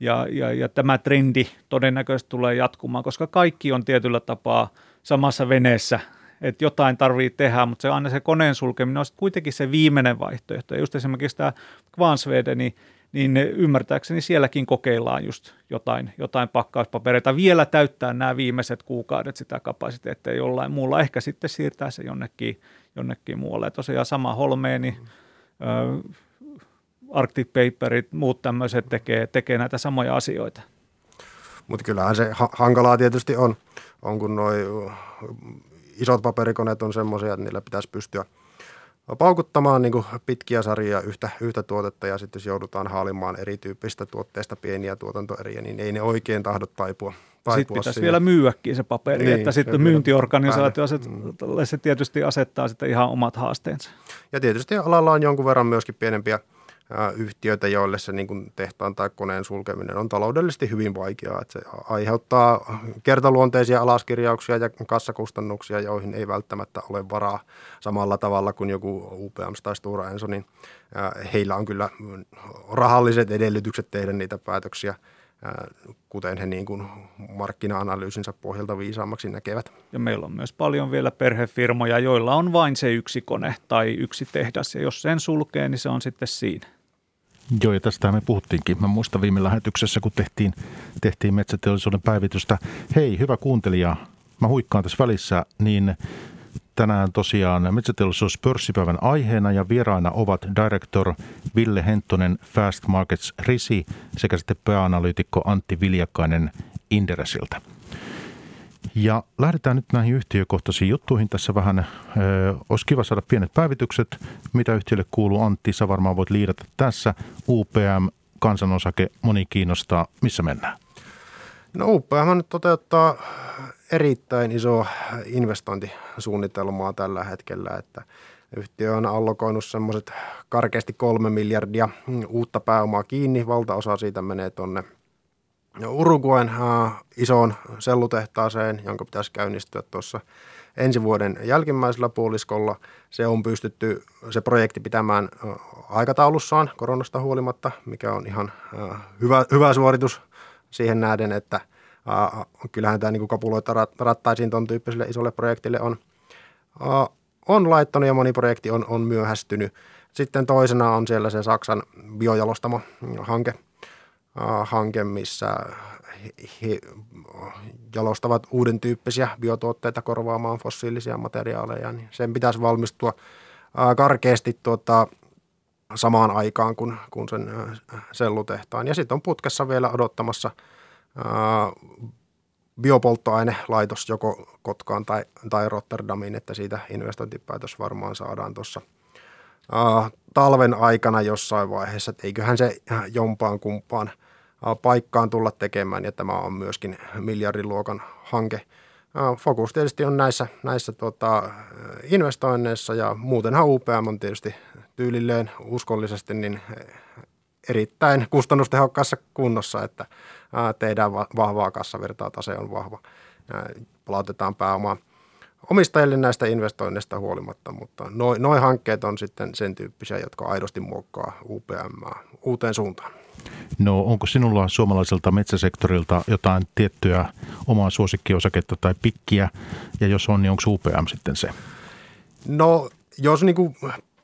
ja, ja, ja tämä trendi todennäköisesti tulee jatkumaan, koska kaikki on tietyllä tapaa samassa veneessä että jotain tarvii tehdä, mutta se aina se koneen sulkeminen on kuitenkin se viimeinen vaihtoehto. Ja just esimerkiksi tämä Kvansvede, niin, niin ymmärtääkseni sielläkin kokeillaan just jotain, jotain pakkauspapereita. Vielä täyttää nämä viimeiset kuukaudet sitä kapasiteettia jollain muulla. Ehkä sitten siirtää se jonnekin, jonnekin muualle. Ja tosiaan sama Holmeeni, mm. Arctic Paperit, muut tämmöiset tekee, tekee näitä samoja asioita. Mutta kyllähän se ha- hankalaa tietysti on, on kun noi isot paperikoneet on semmoisia, että niillä pitäisi pystyä paukuttamaan niin pitkiä sarjoja yhtä, yhtä tuotetta ja sitten jos joudutaan haalimaan erityyppistä tuotteista pieniä tuotantoeriä, niin ei ne oikein tahdo taipua. taipua sitten pitäisi vielä myyäkin se paperi, niin, että sitten myyntiorganisaatio se, se tietysti asettaa sitten ihan omat haasteensa. Ja tietysti alalla on jonkun verran myöskin pienempiä – yhtiöitä, joille se niin tehtaan tai koneen sulkeminen on taloudellisesti hyvin vaikeaa. Että se aiheuttaa kertaluonteisia alaskirjauksia ja kassakustannuksia, joihin ei välttämättä ole varaa samalla tavalla kuin joku UPM tai Stora Enso, niin heillä on kyllä rahalliset edellytykset tehdä niitä päätöksiä kuten he niin kuin markkina-analyysinsä pohjalta viisaammaksi näkevät. Ja meillä on myös paljon vielä perhefirmoja, joilla on vain se yksi kone tai yksi tehdas, ja jos sen sulkee, niin se on sitten siinä. Joo, ja tästä me puhuttiinkin. Mä muistan viime lähetyksessä, kun tehtiin, tehtiin metsäteollisuuden päivitystä. Hei, hyvä kuuntelija, mä huikkaan tässä välissä, niin tänään tosiaan metsäteollisuus pörssipäivän aiheena ja vieraina ovat director Ville Henttonen Fast Markets Risi sekä sitten pääanalyytikko Antti Viljakainen Inderesiltä. Ja lähdetään nyt näihin yhtiökohtaisiin juttuihin tässä vähän. Ö, olisi kiva saada pienet päivitykset, mitä yhtiölle kuuluu. Antti, sä varmaan voit liidata tässä. UPM, kansanosake, moni kiinnostaa. Missä mennään? No UPM nyt toteuttaa erittäin iso investointisuunnitelmaa tällä hetkellä, että yhtiö on allokoinut semmoiset karkeasti kolme miljardia uutta pääomaa kiinni. Valtaosa siitä menee tuonne Uruguayn äh, isoon sellutehtaaseen, jonka pitäisi käynnistyä tuossa ensi vuoden jälkimmäisellä puoliskolla. Se on pystytty se projekti pitämään äh, aikataulussaan koronasta huolimatta, mikä on ihan äh, hyvä, hyvä suoritus siihen nähden, että äh, kyllähän tämä niin kapuloita rattaisiin tuon tyyppiselle isolle projektille on, on laittanut ja moni projekti on, on myöhästynyt. Sitten toisena on siellä se Saksan biojalostamo hanke, hanke, missä he jalostavat uuden tyyppisiä biotuotteita korvaamaan fossiilisia materiaaleja, niin sen pitäisi valmistua karkeasti tuota, samaan aikaan kuin, kuin sen sellutehtaan. Ja sitten on putkessa vielä odottamassa biopolttoainelaitos joko Kotkaan tai, tai Rotterdamiin, että siitä investointipäätös varmaan saadaan tuossa talven aikana jossain vaiheessa, että eiköhän se jompaan kumpaan – paikkaan tulla tekemään. Ja tämä on myöskin miljardiluokan hanke. Fokus tietysti on näissä, näissä tota, investoinneissa ja muutenhan UPM on tietysti tyylilleen uskollisesti niin erittäin kustannustehokkaassa kunnossa, että tehdään vahvaa kassavirtaa, tase on vahva, palautetaan pääomaa omistajille näistä investoinneista huolimatta, mutta noin noi hankkeet on sitten sen tyyppisiä, jotka aidosti muokkaa UPM uuteen suuntaan. No onko sinulla suomalaiselta metsäsektorilta jotain tiettyä omaa suosikkiosaketta tai pikkiä, ja jos on, niin onko UPM sitten se? No jos niin kuin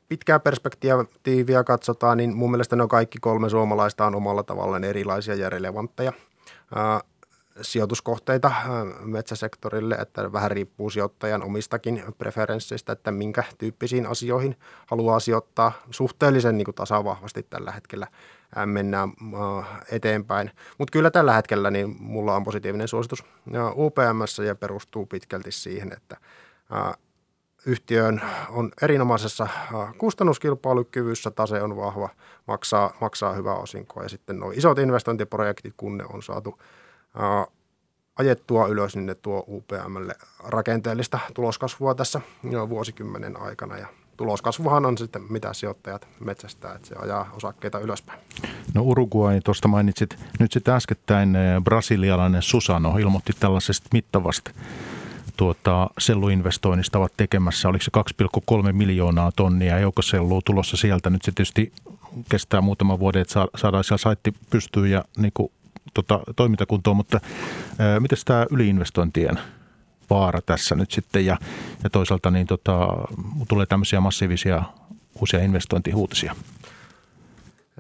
pitkää perspektiiviä katsotaan, niin mun mielestä ne on kaikki kolme suomalaista on omalla tavallaan erilaisia ja relevantteja sijoituskohteita äh, metsäsektorille, että vähän riippuu sijoittajan omistakin preferensseistä, että minkä tyyppisiin asioihin haluaa sijoittaa. Suhteellisen niin kuin tasavahvasti tällä hetkellä äh, mennään äh, eteenpäin. Mutta kyllä tällä hetkellä niin mulla on positiivinen suositus UPMssä ja perustuu pitkälti siihen, että yhtiön on erinomaisessa kustannuskilpailukyvyssä, tase on vahva, maksaa, maksaa hyvää osinkoa ja sitten nuo isot investointiprojektit, kun ne on saatu ajettua ylös, niin ne tuo UPMlle rakenteellista tuloskasvua tässä jo vuosikymmenen aikana. Ja tuloskasvuhan on sitten mitä sijoittajat metsästää, että se ajaa osakkeita ylöspäin. No Uruguay, tuosta mainitsit. Nyt sitten äskettäin brasilialainen Susano ilmoitti tällaisesta mittavasta tuota, selluinvestoinnista ovat tekemässä. Oliko se 2,3 miljoonaa tonnia joukosellua tulossa sieltä. Nyt se tietysti kestää muutama vuoden, että saadaan siellä saitti pystyyn ja niin kuin tota, toimintakuntoon, mutta ää, miten tämä yliinvestointien vaara tässä nyt sitten ja, ja toisaalta niin tota, tulee tämmöisiä massiivisia uusia investointihuutisia?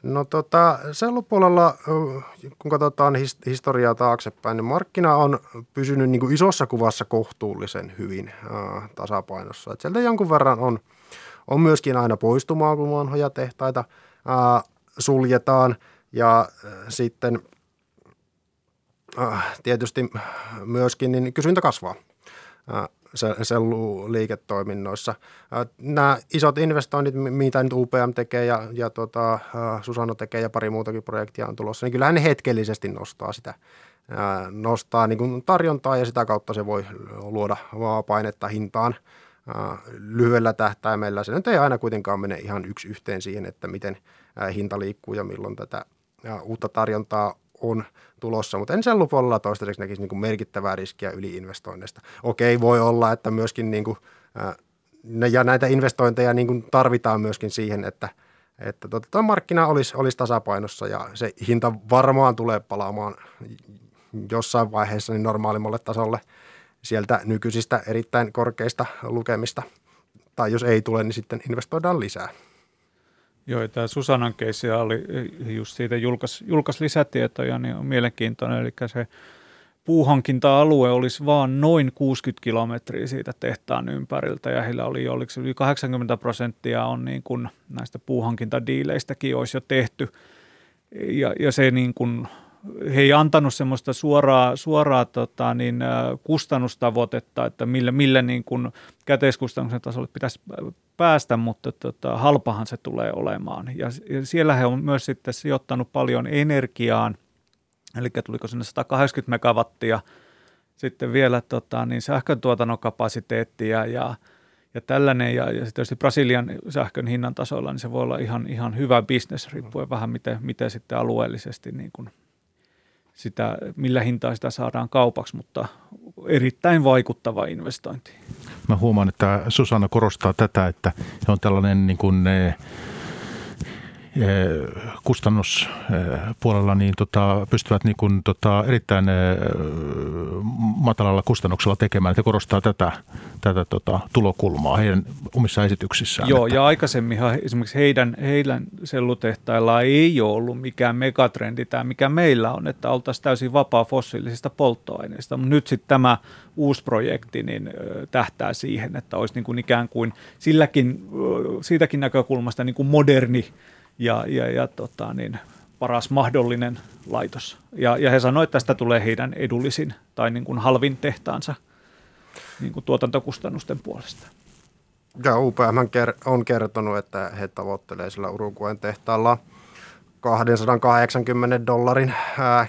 No tota, sellupuolella, kun katsotaan historiaa taaksepäin, niin markkina on pysynyt niin kuin isossa kuvassa kohtuullisen hyvin äh, tasapainossa. Et sieltä jonkun verran on, on myöskin aina poistumaa, kun vanhoja tehtaita äh, suljetaan ja äh, sitten tietysti myöskin niin kysyntä kasvaa. Äh, selluliiketoiminnoissa. Nämä isot investoinnit, mitä nyt UPM tekee ja, ja tota, Susano tekee ja pari muutakin projektia on tulossa, niin kyllähän ne hetkellisesti nostaa sitä nostaa niin kuin tarjontaa ja sitä kautta se voi luoda painetta hintaan lyhyellä tähtäimellä. Se nyt ei aina kuitenkaan mene ihan yksi yhteen siihen, että miten hinta liikkuu ja milloin tätä uutta tarjontaa on tulossa, mutta en sellupuolella toistaiseksi näkisi niin kuin merkittävää riskiä yliinvestoinneista. Okei, voi olla, että myöskin niin kuin, ja näitä investointeja niin kuin tarvitaan myöskin siihen, että, että tota, markkina olisi, olisi tasapainossa ja se hinta varmaan tulee palaamaan jossain vaiheessa niin normaalimmalle tasolle sieltä nykyisistä erittäin korkeista lukemista. Tai jos ei tule, niin sitten investoidaan lisää. Joo, tämä Susanan keissi oli just siitä julkaisi julkais lisätietoja, niin on mielenkiintoinen, eli se puuhankinta-alue olisi vain noin 60 kilometriä siitä tehtaan ympäriltä ja heillä oli oliko yli 80 prosenttia on niin kuin näistä puuhankintadiileistäkin olisi jo tehty. Ja, ja se niin kuin he ei antanut semmoista suoraa, suoraa tota, niin, kustannustavoitetta, että millä, millä niin kuin käteiskustannuksen tasolle pitäisi päästä, mutta tota, halpahan se tulee olemaan. Ja, ja siellä he on myös sitten sijoittanut paljon energiaan, eli tuliko sinne 180 megawattia sitten vielä tota, niin sähköntuotannon kapasiteettia ja, ja tällainen, ja, ja sitten Brasilian sähkön hinnan tasoilla, niin se voi olla ihan, ihan hyvä bisnes, riippuen vähän miten, miten sitten alueellisesti niin kuin sitä, millä hintaa sitä saadaan kaupaksi, mutta erittäin vaikuttava investointi. Mä huomaan, että Susanna korostaa tätä, että se on tällainen niin kuin, kustannuspuolella niin tota, pystyvät niin kuin, tota, erittäin matalalla kustannuksella tekemään. Että korostaa tätä, tätä tota, tulokulmaa heidän omissa esityksissään. Joo, että. ja aikaisemminhan esimerkiksi heidän, heidän sellutehtailla ei ole ollut mikään megatrendi tämä, mikä meillä on, että oltaisiin täysin vapaa fossiilisista polttoaineista. Mutta nyt sitten tämä uusi projekti niin tähtää siihen, että olisi niin kuin ikään kuin silläkin, siitäkin näkökulmasta niin kuin moderni ja, ja, ja tota, niin, paras mahdollinen laitos. Ja, ja he sanoivat, että tästä tulee heidän edullisin tai niin kuin halvin tehtaansa niin kuin tuotantokustannusten puolesta. Ja UPM on kertonut, että he tavoittelevat sillä Uruguayn tehtaalla 280 dollarin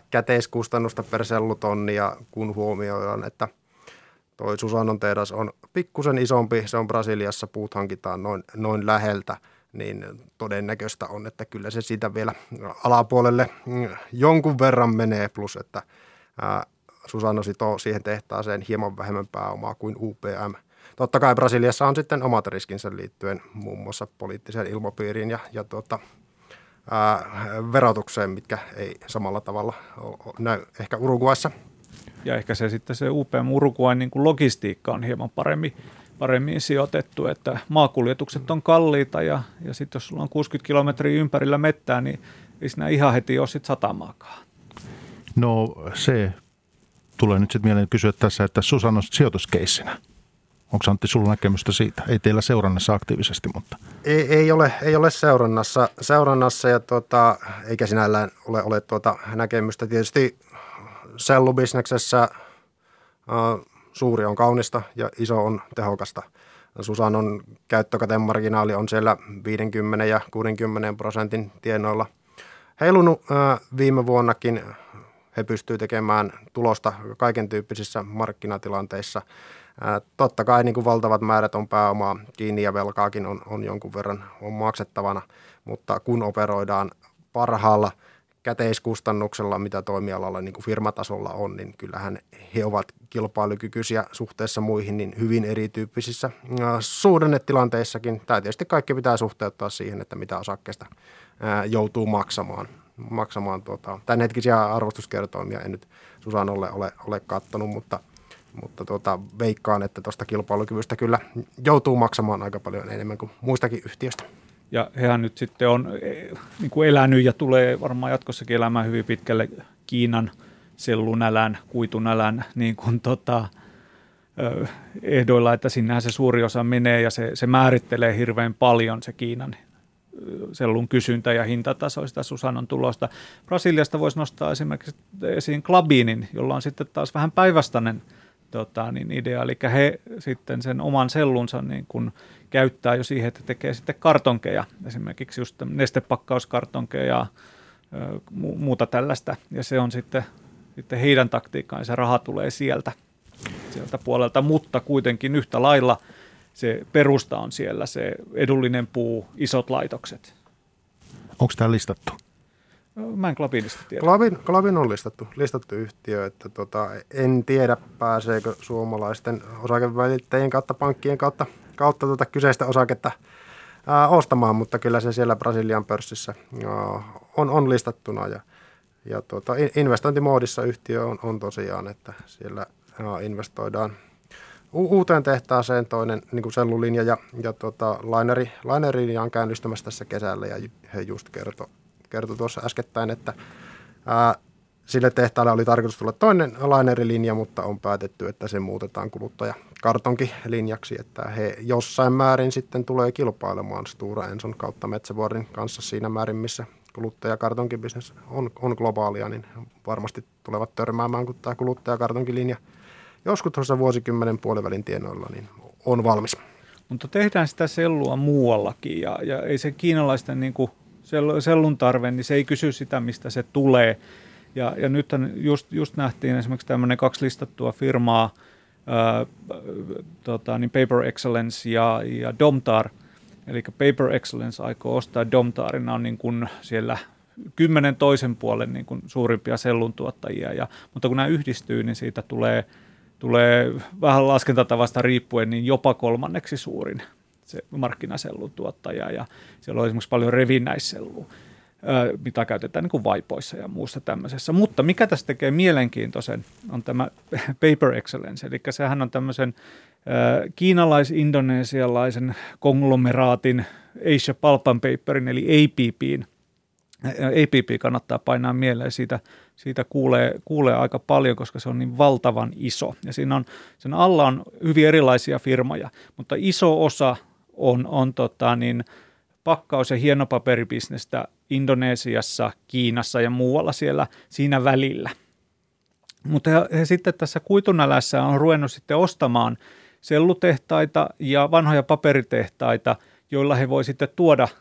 käteiskustannusta per sellutonni ja kun huomioidaan, että toi Susanon tehdas on pikkusen isompi, se on Brasiliassa, puut hankitaan noin, noin läheltä – niin todennäköistä on, että kyllä se siitä vielä alapuolelle mm, jonkun verran menee, plus että Susano sitoo siihen tehtaaseen hieman vähemmän pääomaa kuin UPM. Totta kai Brasiliassa on sitten omat riskinsä liittyen muun muassa poliittiseen ilmapiiriin ja, ja tuota, ää, verotukseen, mitkä ei samalla tavalla näy ehkä Uruguayssa. Ja ehkä se sitten se UPM Uruguayn niin kuin logistiikka on hieman paremmin paremmin sijoitettu, että maakuljetukset on kalliita ja, ja sitten jos sulla on 60 kilometriä ympärillä mettää, niin ei siinä ihan heti ole sitten satamaakaan. No se tulee nyt sitten mieleen kysyä tässä, että Susanna sijoituskeissinä. Onko Antti sulla näkemystä siitä? Ei teillä seurannassa aktiivisesti, mutta... Ei, ei, ole, ei ole seurannassa, seurannassa ja tuota, eikä sinällään ole, ole tuota näkemystä. Tietysti sellubisneksessä äh, suuri on kaunista ja iso on tehokasta. Susanon käyttökatemarginaali on siellä 50 ja 60 prosentin tienoilla heilunut viime vuonnakin. He pystyvät tekemään tulosta kaiken tyyppisissä markkinatilanteissa. Totta kai niin kuin valtavat määrät on pääomaa kiinni ja velkaakin on, on jonkun verran on maksettavana, mutta kun operoidaan parhaalla – käteiskustannuksella, mitä toimialalla niin kuin firmatasolla on, niin kyllähän he ovat kilpailukykyisiä suhteessa muihin niin hyvin erityyppisissä suhdannetilanteissakin. Tämä tietysti kaikki pitää suhteuttaa siihen, että mitä osakkeesta joutuu maksamaan. maksamaan tuota, tämänhetkisiä arvostuskertoimia en nyt Susanolle ole, ole kattonut, mutta mutta tuota, veikkaan, että tuosta kilpailukyvystä kyllä joutuu maksamaan aika paljon enemmän kuin muistakin yhtiöistä. Ja hehän nyt sitten on niin kuin elänyt ja tulee varmaan jatkossakin elämään hyvin pitkälle Kiinan sellunälän, kuitunälän niin kuin tota, ehdoilla, että sinnehän se suuri osa menee ja se, se määrittelee hirveän paljon se Kiinan sellun kysyntä ja hintataso sitä Susanon tulosta. Brasiliasta voisi nostaa esimerkiksi esiin Klabinin, jolla on sitten taas vähän päinvastainen tota, niin idea. Eli he sitten sen oman sellunsa niin kun käyttää jo siihen, että tekee sitten kartonkeja, esimerkiksi just nestepakkauskartonkeja ja muuta tällaista. Ja se on sitten, sitten heidän taktiikkaan, ja se raha tulee sieltä, sieltä puolelta, mutta kuitenkin yhtä lailla – se perusta on siellä, se edullinen puu, isot laitokset. Onko tämä listattu? Mä en Klabinista tiedä. Klabin, Klabin on listattu, listattu yhtiö, että tota, en tiedä pääseekö suomalaisten osakevälittäjien kautta, pankkien kautta, kautta tuota kyseistä osaketta ää, ostamaan, mutta kyllä se siellä Brasilian pörssissä ää, on, on listattuna ja, ja tuota, investointimoodissa yhtiö on, on tosiaan, että siellä ää, investoidaan – uuteen tehtaaseen toinen niin kuin sellulinja ja, ja tota, laineri, lainerilinja on käynnistymässä tässä kesällä ja he just kertoi kerto tuossa äskettäin, että ää, sille tehtaalle oli tarkoitus tulla toinen lainerilinja, mutta on päätetty, että se muutetaan kuluttajakartonkilinjaksi, että he jossain määrin sitten tulee kilpailemaan Stura Enson kautta Metsävuorin kanssa siinä määrin, missä kuluttajakartonkibisnes on, on globaalia, niin varmasti tulevat törmäämään, kun tämä kuluttajakartonkilinja – joskus tuossa vuosikymmenen puolivälin tienoilla niin on valmis. Mutta tehdään sitä sellua muuallakin ja, ja ei se kiinalaisten niin kuin sellun tarve, niin se ei kysy sitä, mistä se tulee. Ja, ja nyt just, just nähtiin esimerkiksi tämmöinen kaksi listattua firmaa, ää, tota, niin Paper Excellence ja, ja Domtar. Eli Paper Excellence aikoo ostaa Domtarina on niin kuin siellä kymmenen toisen puolen niin kuin suurimpia selluntuottajia. Ja, mutta kun nämä yhdistyy, niin siitä tulee – tulee vähän laskentatavasta riippuen niin jopa kolmanneksi suurin se markkinasellun tuottaja ja siellä on esimerkiksi paljon revinnäissellua mitä käytetään niin kuin vaipoissa ja muussa tämmöisessä. Mutta mikä tässä tekee mielenkiintoisen on tämä Paper Excellence, eli sehän on tämmöisen kiinalais-indonesialaisen konglomeraatin Asia Pulp and Paperin eli APPin APP kannattaa painaa mieleen, siitä, siitä kuulee, kuulee aika paljon, koska se on niin valtavan iso. Ja siinä on, sen alla on hyvin erilaisia firmoja, mutta iso osa on, on tota niin, pakkaus- ja hienopaperibisnestä Indonesiassa, Kiinassa ja muualla siellä siinä välillä. Mutta he, he sitten tässä kuitunälässä on ruvennut sitten ostamaan sellutehtaita ja vanhoja paperitehtaita, joilla he voi sitten tuoda –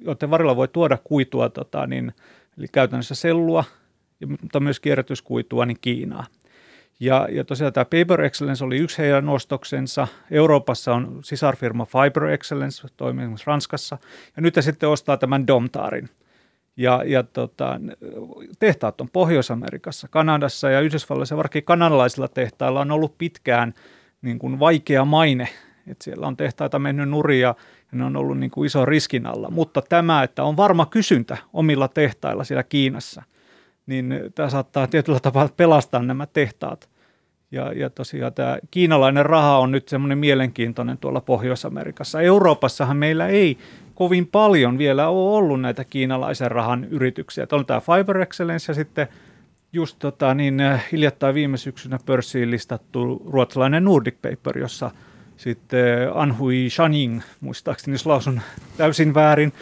joiden varrella voi tuoda kuitua, tota, niin, eli käytännössä sellua, mutta myös kierrätyskuitua, niin Kiinaa. Ja, ja tosiaan tämä Paper Excellence oli yksi heidän ostoksensa. Euroopassa on sisarfirma Fiber Excellence, toimii esimerkiksi Ranskassa. Ja nyt he sitten ostaa tämän Domtarin. Ja, ja tota, tehtaat on Pohjois-Amerikassa, Kanadassa ja Yhdysvalloissa, varsinkin kanadalaisilla tehtailla on ollut pitkään niin kuin vaikea maine. että siellä on tehtaita mennyt nurin ja ja ne on ollut niin kuin iso riskin alla. Mutta tämä, että on varma kysyntä omilla tehtailla siellä Kiinassa, niin tämä saattaa tietyllä tavalla pelastaa nämä tehtaat. Ja, ja tosiaan tämä kiinalainen raha on nyt semmoinen mielenkiintoinen tuolla Pohjois-Amerikassa. Euroopassahan meillä ei kovin paljon vielä ole ollut näitä kiinalaisen rahan yrityksiä. On tämä Fiber Excellence ja sitten just tota, niin, äh, hiljattain viime syksynä pörssiin listattu ruotsalainen Nordic Paper, jossa – sitten Anhui Shaning, muistaakseni jos lausun täysin väärin,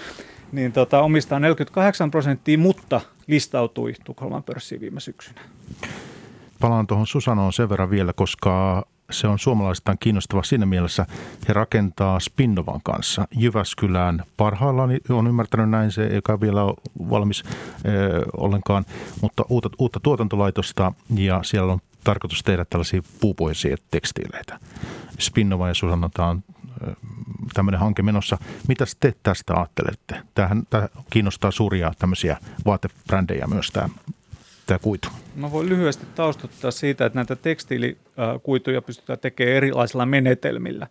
niin tota, omistaa 48 prosenttia, mutta listautui Tukholman pörssiin viime syksynä. Palaan tuohon Susanoon sen verran vielä, koska se on suomalaistaan kiinnostava siinä mielessä. He rakentaa Spinnovan kanssa Jyväskylään. Parhaillaan on ymmärtänyt näin se, vielä ole valmis äh, ollenkaan, mutta uutta, uutta tuotantolaitosta ja siellä on tarkoitus tehdä tällaisia puupohjaisia tekstiileitä. Spinnova ja Susanna, tämä on tämmöinen hanke menossa. Mitä te tästä ajattelette? Tämähän tämä kiinnostaa suuria tämmöisiä vaatebrändejä myös tämä, tämä kuitu. Mä voin lyhyesti taustuttaa siitä, että näitä tekstiilikuituja pystytään tekemään erilaisilla menetelmillä.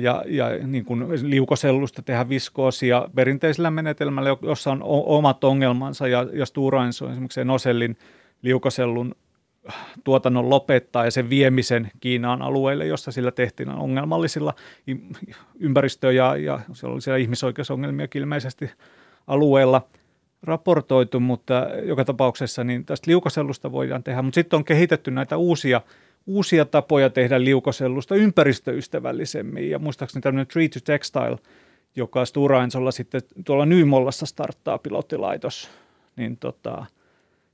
Ja, ja niin kuin liukosellusta tehdään viskoosia perinteisellä menetelmällä, jossa on omat ongelmansa. Ja, ja Stura Enso esimerkiksi Nosellin liukosellun tuotannon lopettaa ja sen viemisen Kiinaan alueelle, jossa sillä tehtiin ongelmallisilla ympäristö- ja, ja siellä oli siellä ihmisoikeusongelmia ilmeisesti alueella raportoitu, mutta joka tapauksessa niin tästä liukosellusta voidaan tehdä, mutta sitten on kehitetty näitä uusia, uusia tapoja tehdä liukosellusta ympäristöystävällisemmin. Ja muistaakseni tämmöinen Tree to Textile, joka Stura Ensolla sitten tuolla Nymollassa starttaa pilottilaitos, niin tota,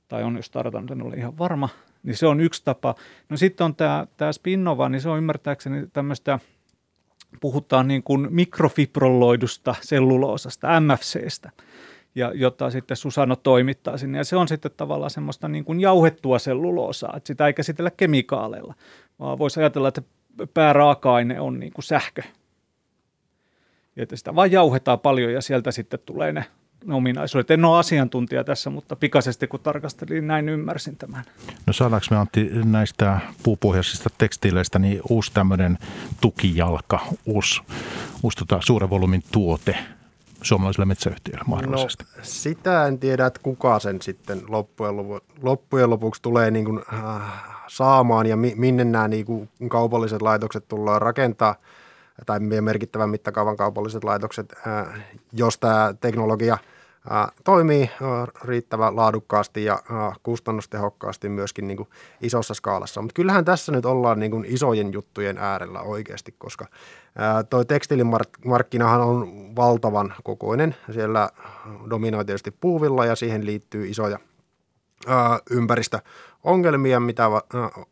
tai on jo startannut, en ole ihan varma, niin se on yksi tapa. No sitten on tämä, tämä Spinnova, niin se on ymmärtääkseni tämmöistä, puhutaan niin kuin mikrofibrolloidusta selluloosasta, MFCstä, ja jota sitten Susano toimittaa sinne. Ja se on sitten tavallaan semmoista niin kuin jauhettua selluloosaa, että sitä ei käsitellä kemikaaleilla, vaan voisi ajatella, että pääraaka-aine on niin kuin sähkö. Ja että sitä vaan jauhetaan paljon ja sieltä sitten tulee ne ominaisuudet. En ole asiantuntija tässä, mutta pikaisesti kun tarkastelin, niin näin ymmärsin tämän. No saadaanko me Antti näistä puupohjaisista tekstiileistä niin uusi tämmöinen tukijalka, uusi, uusi tota, suuren volyymin tuote suomalaisille metsäyhtiöille mahdollisesti? No, sitä en tiedä, että kuka sen sitten loppujen, lopu, loppujen lopuksi tulee niin kuin, äh, saamaan ja mi, minne nämä niin kuin kaupalliset laitokset tullaan rakentaa tai merkittävän mittakaavan kaupalliset laitokset, äh, jos tämä teknologia – toimii riittävän laadukkaasti ja kustannustehokkaasti myöskin niin kuin isossa skaalassa. Mutta kyllähän tässä nyt ollaan niin kuin isojen juttujen äärellä oikeasti, koska tuo tekstiilimarkkinahan on valtavan kokoinen. Siellä dominoi tietysti puuvilla ja siihen liittyy isoja ympäristöongelmia, mitä,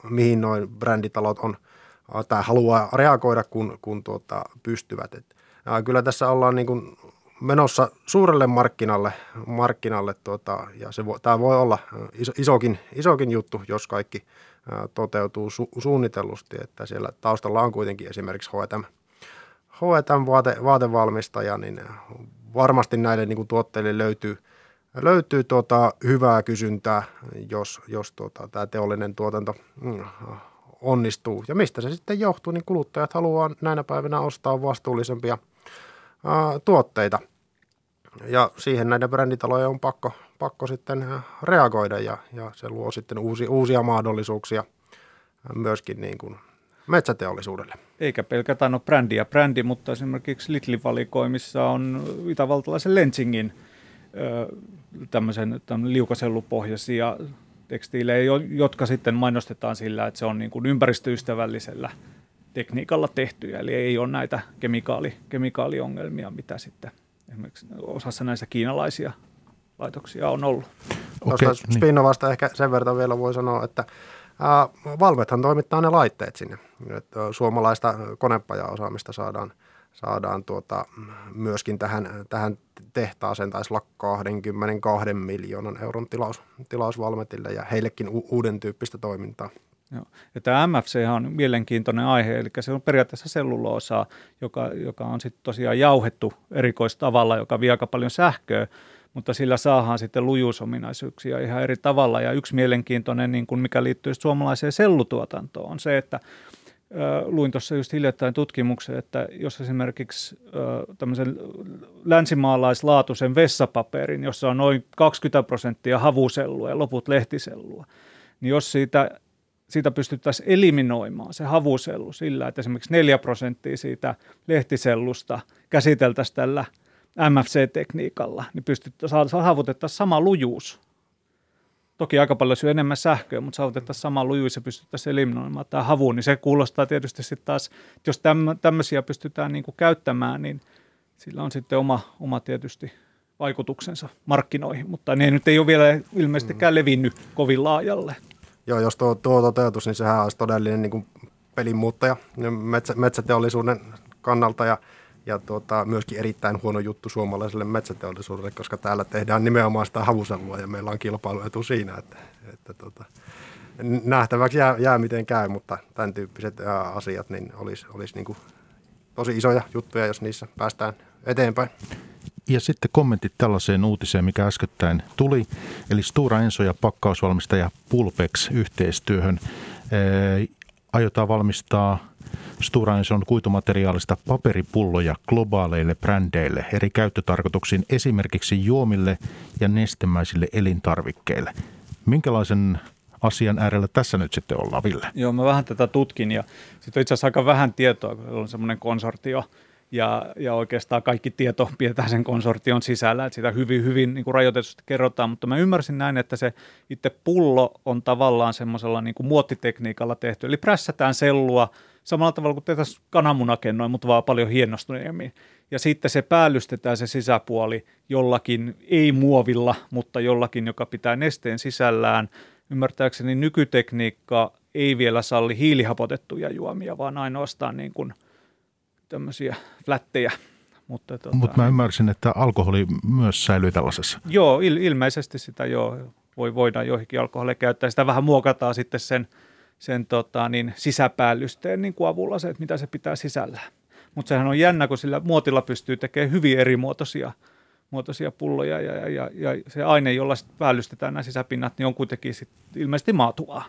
mihin noin bränditalot on tai haluaa reagoida, kun, kun tuota, pystyvät. Et, kyllä tässä ollaan niin kuin menossa suurelle markkinalle, markkinalle tuota, ja se tämä voi olla iso, isokin, isokin juttu, jos kaikki toteutuu su, suunnitellusti, että siellä taustalla on kuitenkin esimerkiksi H&M, H&M vaate, vaatevalmistaja, niin varmasti näille niin kuin tuotteille löytyy, löytyy tuota, hyvää kysyntää, jos, jos tuota, tämä teollinen tuotanto mm, onnistuu. Ja mistä se sitten johtuu, niin kuluttajat haluaa näinä päivinä ostaa vastuullisempia tuotteita – ja siihen näiden bränditalojen on pakko, pakko sitten äh, reagoida ja, ja se luo sitten uusi, uusia mahdollisuuksia äh, myöskin niin kuin metsäteollisuudelle. Eikä pelkästään ole brändi ja brändi, mutta esimerkiksi Lidlin valikoimissa on itävaltalaisen Lensingin tämmöisen liukasellupohjaisia tekstiilejä, jotka sitten mainostetaan sillä, että se on niin kuin ympäristöystävällisellä tekniikalla tehtyjä, eli ei ole näitä kemikaali, kemikaaliongelmia, mitä sitten esimerkiksi osassa näistä kiinalaisia laitoksia on ollut. Okay, Tuosta niin. Spinnovasta ehkä sen verran vielä voi sanoa, että ää, Valvethan toimittaa ne laitteet sinne. Että suomalaista konepajaosaamista saadaan, saadaan tuota, myöskin tähän, tähän tehtaaseen, taisi olla 22 miljoonan euron tilaus, tilaus Valmetille ja heillekin u- uuden tyyppistä toimintaa. Joo. Ja tämä MFC on mielenkiintoinen aihe, eli se on periaatteessa selluloosaa, joka, joka on sitten tosiaan jauhettu erikoistavalla, joka vie aika paljon sähköä, mutta sillä saadaan sitten lujuusominaisuuksia ihan eri tavalla. Ja yksi mielenkiintoinen, niin kuin mikä liittyy suomalaiseen sellutuotantoon, on se, että luin tuossa just hiljattain tutkimuksen, että jos esimerkiksi tämmöisen länsimaalaislaatuisen vessapaperin, jossa on noin 20 prosenttia havusellua ja loput lehtisellua, niin jos siitä siitä pystyttäisiin eliminoimaan se havusellu sillä, että esimerkiksi 4 prosenttia siitä lehtisellusta käsiteltäisiin tällä MFC-tekniikalla, niin pystyttäisiin saavutettaisiin sama lujuus. Toki aika paljon syö enemmän sähköä, mutta saavutettaisiin sama lujuus ja pystyttäisiin eliminoimaan tämä havu, niin se kuulostaa tietysti sitten taas, että jos tämmöisiä pystytään niin kuin käyttämään, niin sillä on sitten oma, oma tietysti vaikutuksensa markkinoihin, mutta ne nyt ei ole vielä ilmeisestikään levinnyt kovin laajalle. Joo, jos tuo, tuo toteutus, niin sehän olisi todellinen niin kuin pelin muuttaja metsä, metsäteollisuuden kannalta ja, ja tuota, myöskin erittäin huono juttu suomalaiselle metsäteollisuudelle, koska täällä tehdään nimenomaan sitä havuselua ja meillä on kilpailuetu siinä, että, että tuota, nähtäväksi jää, jää miten käy, mutta tämän tyyppiset asiat niin olisi, olisi niin kuin tosi isoja juttuja, jos niissä päästään eteenpäin. Ja sitten kommentit tällaiseen uutiseen, mikä äskettäin tuli, eli Stura Enso ja pakkausvalmistaja Pulpex yhteistyöhön. Ää, aiotaan valmistaa Stura Enson kuitumateriaalista paperipulloja globaaleille brändeille eri käyttötarkoituksiin, esimerkiksi juomille ja nestemäisille elintarvikkeille. Minkälaisen asian äärellä tässä nyt sitten ollaan, Ville? Joo, mä vähän tätä tutkin ja sitten on itse asiassa aika vähän tietoa, kun on semmoinen konsortio, ja, ja oikeastaan kaikki tieto pidetään sen konsortion sisällä, että sitä hyvin, hyvin niin kuin rajoitetusti kerrotaan, mutta mä ymmärsin näin, että se itse pullo on tavallaan semmoisella niin kuin muottitekniikalla tehty, eli prässätään sellua samalla tavalla kuin tehtäisiin kananmunakennoin, mutta vaan paljon hienostuneemmin. Ja sitten se päällystetään se sisäpuoli jollakin, ei muovilla, mutta jollakin, joka pitää nesteen sisällään. Ymmärtääkseni nykytekniikka ei vielä salli hiilihapotettuja juomia, vaan ainoastaan niin kuin – tämmöisiä flättejä. Mutta tota, Mut mä ymmärsin, että alkoholi myös säilyy tällaisessa. Joo, il, ilmeisesti sitä joo, voi, voidaan joihinkin alkoholeja käyttää. Sitä vähän muokataan sitten sen, sen tota, niin sisäpäällysteen niin kuin avulla se, että mitä se pitää sisällään. Mutta sehän on jännä, kun sillä muotilla pystyy tekemään hyvin eri muotoisia, muotoisia pulloja ja, ja, ja, ja se aine, jolla päällystetään nämä sisäpinnat, niin on kuitenkin sit ilmeisesti maatuvaa.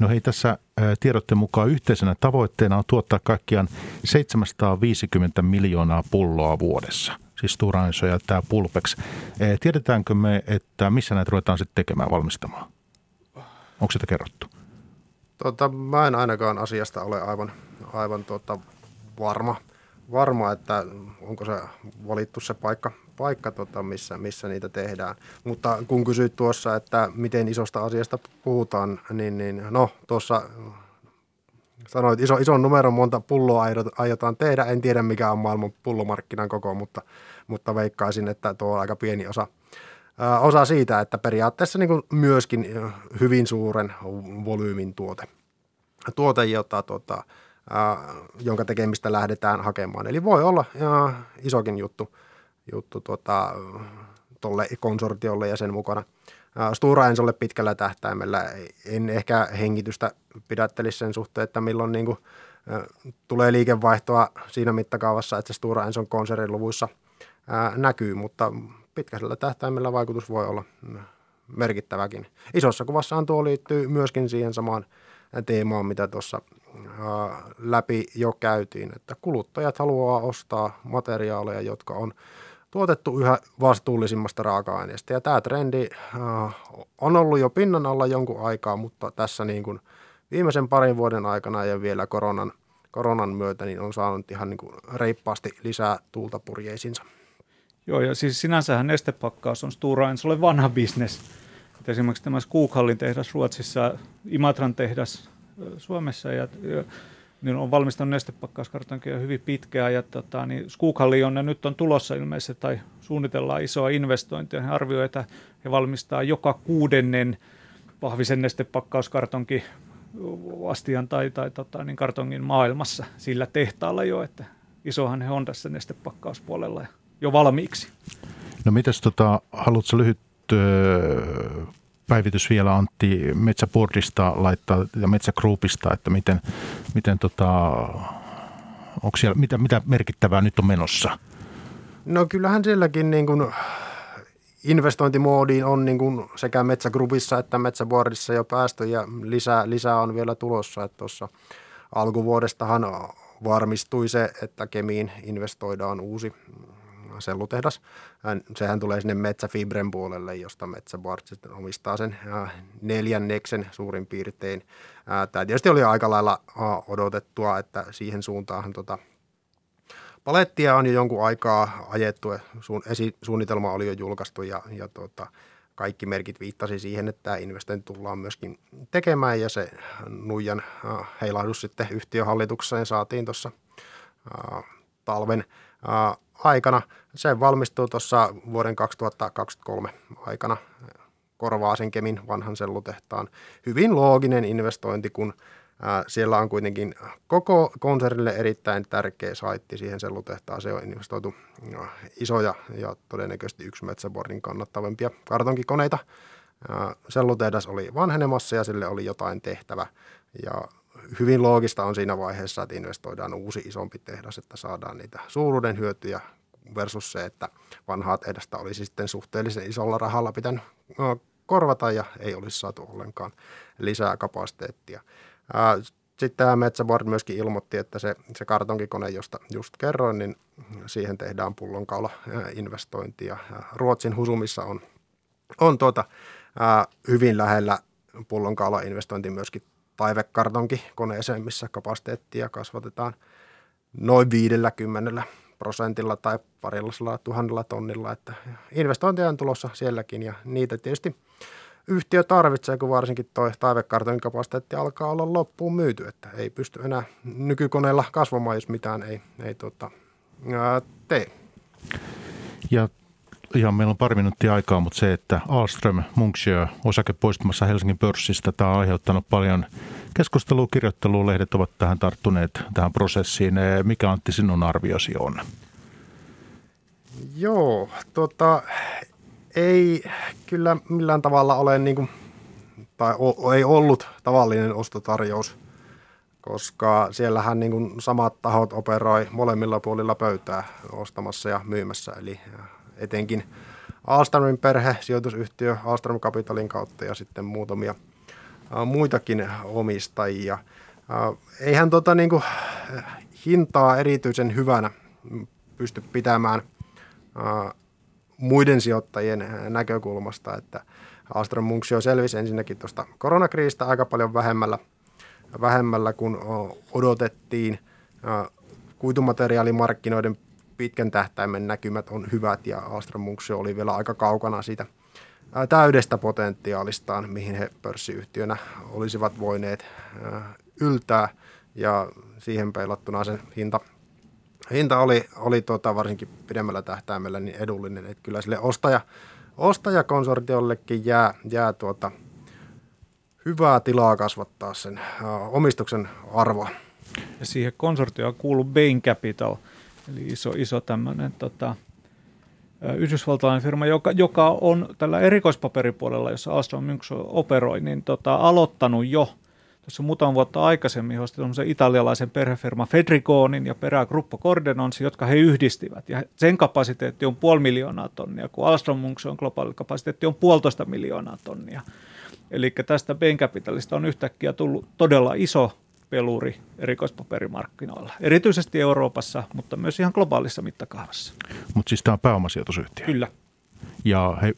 No hei, tässä tiedotteen mukaan yhteisenä tavoitteena on tuottaa kaikkiaan 750 miljoonaa pulloa vuodessa. Siis Stora ja tämä Pulpex. Tiedetäänkö me, että missä näitä ruvetaan sitten tekemään, valmistamaan? Onko sitä kerrottu? Tota, mä en ainakaan asiasta ole aivan, aivan tota, varma, varma, että onko se valittu se paikka, paikka tota, missä, missä niitä tehdään. Mutta kun kysyit tuossa, että miten isosta asiasta puhutaan, niin, niin no tuossa sanoit, iso, ison numeron monta pulloa aiotaan tehdä. En tiedä, mikä on maailman pullomarkkinan koko, mutta, mutta veikkaisin, että tuo on aika pieni osa, osa siitä, että periaatteessa niin kuin myöskin hyvin suuren volyymin tuote. Tuote, jota ää, jonka tekemistä lähdetään hakemaan. Eli voi olla isokin juttu juttu tuota, tolle konsortiolle ja sen mukana. Stura Ensolle pitkällä tähtäimellä en ehkä hengitystä pidättelisi sen suhteen, että milloin niin kuin, tulee liikevaihtoa siinä mittakaavassa, että se Stura Enson konsernin luvuissa näkyy, mutta pitkällä tähtäimellä vaikutus voi olla merkittäväkin. Isossa kuvassahan tuo liittyy myöskin siihen samaan teemaan, mitä tuossa läpi jo käytiin, että kuluttajat haluaa ostaa materiaaleja, jotka on tuotettu yhä vastuullisimmasta raaka-aineesta. Ja tämä trendi on ollut jo pinnan alla jonkun aikaa, mutta tässä niin kuin viimeisen parin vuoden aikana ja vielä koronan, koronan myötä niin on saanut ihan niin kuin reippaasti lisää tuulta purjeisinsa. Joo, ja siis sinänsähän nestepakkaus on Stura Ensolle vanha bisnes. Esimerkiksi tämä Skookhallin tehdas Ruotsissa, Imatran tehdas Suomessa ja, niin on valmistanut nestepakkauskartonkia hyvin pitkään ja tota, niin Skookhalli on nyt on tulossa ilmeisesti tai suunnitellaan isoa investointia. He arvioivat, että he valmistaa joka kuudennen vahvisen nestepakkauskartonki astian tai, tai tota, niin kartongin maailmassa sillä tehtaalla jo, että isohan he on tässä nestepakkauspuolella jo valmiiksi. No mitäs tota, haluatko lyhyt päivitys vielä Antti Metsäboardista laittaa ja Metsägroupista, että miten, miten tota, onko siellä, mitä, mitä merkittävää nyt on menossa? No kyllähän sielläkin niin kuin investointimoodiin on niin kuin sekä Metsägroupissa että Metsäboardissa jo päästy ja lisää, lisää on vielä tulossa. Että tuossa alkuvuodestahan varmistui se, että Kemiin investoidaan uusi sellutehdas. Sehän tulee sinne Metsäfibren puolelle, josta Metsäbart omistaa sen neljänneksen suurin piirtein. Tämä tietysti oli aika lailla odotettua, että siihen suuntaan tota, palettia on jo jonkun aikaa ajettu. Suunnitelma oli jo julkaistu ja, ja tota, kaikki merkit viittasi siihen, että tämä investointi tullaan myöskin tekemään ja se nuijan heilahdus sitten yhtiöhallitukseen saatiin tuossa talven aikana. Se valmistuu tuossa vuoden 2023 aikana. Korvaa sen Kemin vanhan sellutehtaan. Hyvin looginen investointi, kun siellä on kuitenkin koko konsernille erittäin tärkeä saitti siihen sellutehtaan. Se on investoitu isoja ja todennäköisesti yksi Metsäboardin kannattavimpia kartonkikoneita. Sellutehdas oli vanhenemassa ja sille oli jotain tehtävä. Ja hyvin loogista on siinä vaiheessa, että investoidaan uusi isompi tehdas, että saadaan niitä suuruuden hyötyjä versus se, että vanhaa tehdasta olisi sitten suhteellisen isolla rahalla pitänyt korvata ja ei olisi saatu ollenkaan lisää kapasiteettia. Sitten tämä Metsäboard myöskin ilmoitti, että se, se kartonkikone, josta just kerroin, niin siihen tehdään pullonkaula investointia. Ruotsin Husumissa on, on tuota, hyvin lähellä pullonkaala-investointi myöskin taivekartonki koneeseen, missä kapasiteettia kasvatetaan noin 50 prosentilla tai parilla tuhannella tonnilla. Että investointeja on tulossa sielläkin ja niitä tietysti yhtiö tarvitsee, kun varsinkin tuo taivekartonin kapasiteetti alkaa olla loppuun myyty, että ei pysty enää nykykoneella kasvamaan, jos mitään ei, ei tuota, ää, tee. Ja ihan meillä on pari minuuttia aikaa, mutta se, että Alström Munksjö osake poistumassa Helsingin pörssistä, tämä on aiheuttanut paljon keskustelua, kirjoittelua, lehdet ovat tähän tarttuneet tähän prosessiin. Mikä Antti sinun arviosi on? Joo, tota, ei kyllä millään tavalla ole niin kuin, tai o, ei ollut tavallinen ostotarjous, koska siellähän niin kuin samat tahot operoi molemmilla puolilla pöytää ostamassa ja myymässä, eli etenkin Alstromin perhe, sijoitusyhtiö Alstrom Capitalin kautta ja sitten muutamia muitakin omistajia. Eihän tota niin kuin, hintaa erityisen hyvänä pysty pitämään muiden sijoittajien näkökulmasta, että Astron Munksio selvisi ensinnäkin tuosta koronakriisistä aika paljon vähemmällä, vähemmällä kuin odotettiin. Kuitumateriaalimarkkinoiden pitkän tähtäimen näkymät on hyvät ja Astron Munksio oli vielä aika kaukana siitä täydestä potentiaalistaan, mihin he pörssiyhtiönä olisivat voineet yltää ja siihen peilattuna sen hinta hinta oli, oli tota, varsinkin pidemmällä tähtäimellä niin edullinen, että kyllä sille ostaja, ostajakonsortiollekin jää, jää tuota, hyvää tilaa kasvattaa sen omistuksen arvoa. Ja siihen konsortioon kuuluu Bain Capital, eli iso, iso tämmöinen tota, yhdysvaltalainen firma, joka, joka on tällä erikoispaperipuolella, jossa Alstom operoi, niin tota, aloittanut jo – tuossa muutaman vuotta aikaisemmin osti italialaisen perhefirma Fedrigonin ja perää Gruppo Cordenonsi, jotka he yhdistivät. Ja sen kapasiteetti on puoli miljoonaa tonnia, kun Alstrom Munkson globaali kapasiteetti on puolitoista miljoonaa tonnia. Eli tästä Bain Capitalista on yhtäkkiä tullut todella iso peluri erikoispaperimarkkinoilla, erityisesti Euroopassa, mutta myös ihan globaalissa mittakaavassa. Mutta siis tämä on pääomasijoitusyhtiö? Kyllä. Ja he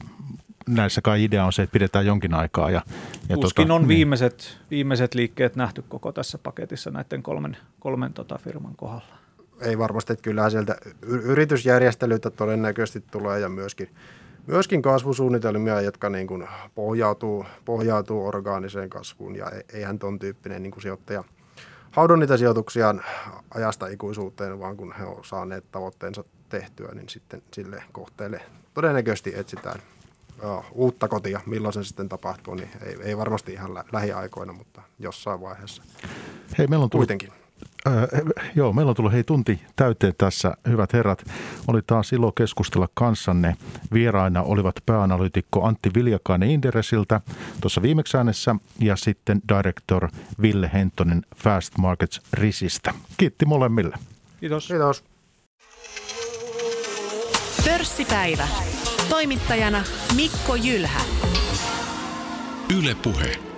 näissä kai idea on se, että pidetään jonkin aikaa. Ja, ja Tuskin tota, on niin. viimeiset, viimeiset liikkeet nähty koko tässä paketissa näiden kolmen, kolmen tota firman kohdalla. Ei varmasti, että kyllähän sieltä yritysjärjestelyitä todennäköisesti tulee ja myöskin, myöskin kasvusuunnitelmia, jotka niin kuin pohjautuu, pohjautuu orgaaniseen kasvuun ja e-, eihän ton tyyppinen niin kuin sijoittaja haudu niitä sijoituksia ajasta ikuisuuteen, vaan kun he ovat saaneet tavoitteensa tehtyä, niin sitten sille kohteelle todennäköisesti etsitään joo, uutta kotia, milloin se sitten tapahtuu, niin ei, ei varmasti ihan lä- lähiaikoina, mutta jossain vaiheessa. Hei, meillä on tullut, Kuitenkin. Äh, joo, meillä on tullut hei tunti täyteen tässä. Hyvät herrat, oli taas ilo keskustella kanssanne. Vieraina olivat pääanalytikko Antti Viljakainen Inderesiltä tuossa viimeksi äänessä ja sitten director Ville Hentonen Fast Markets Risistä. Kiitti molemmille. Kiitos. Kiitos. Pörssipäivä. Toimittajana Mikko Jylhä. Yle Puhe.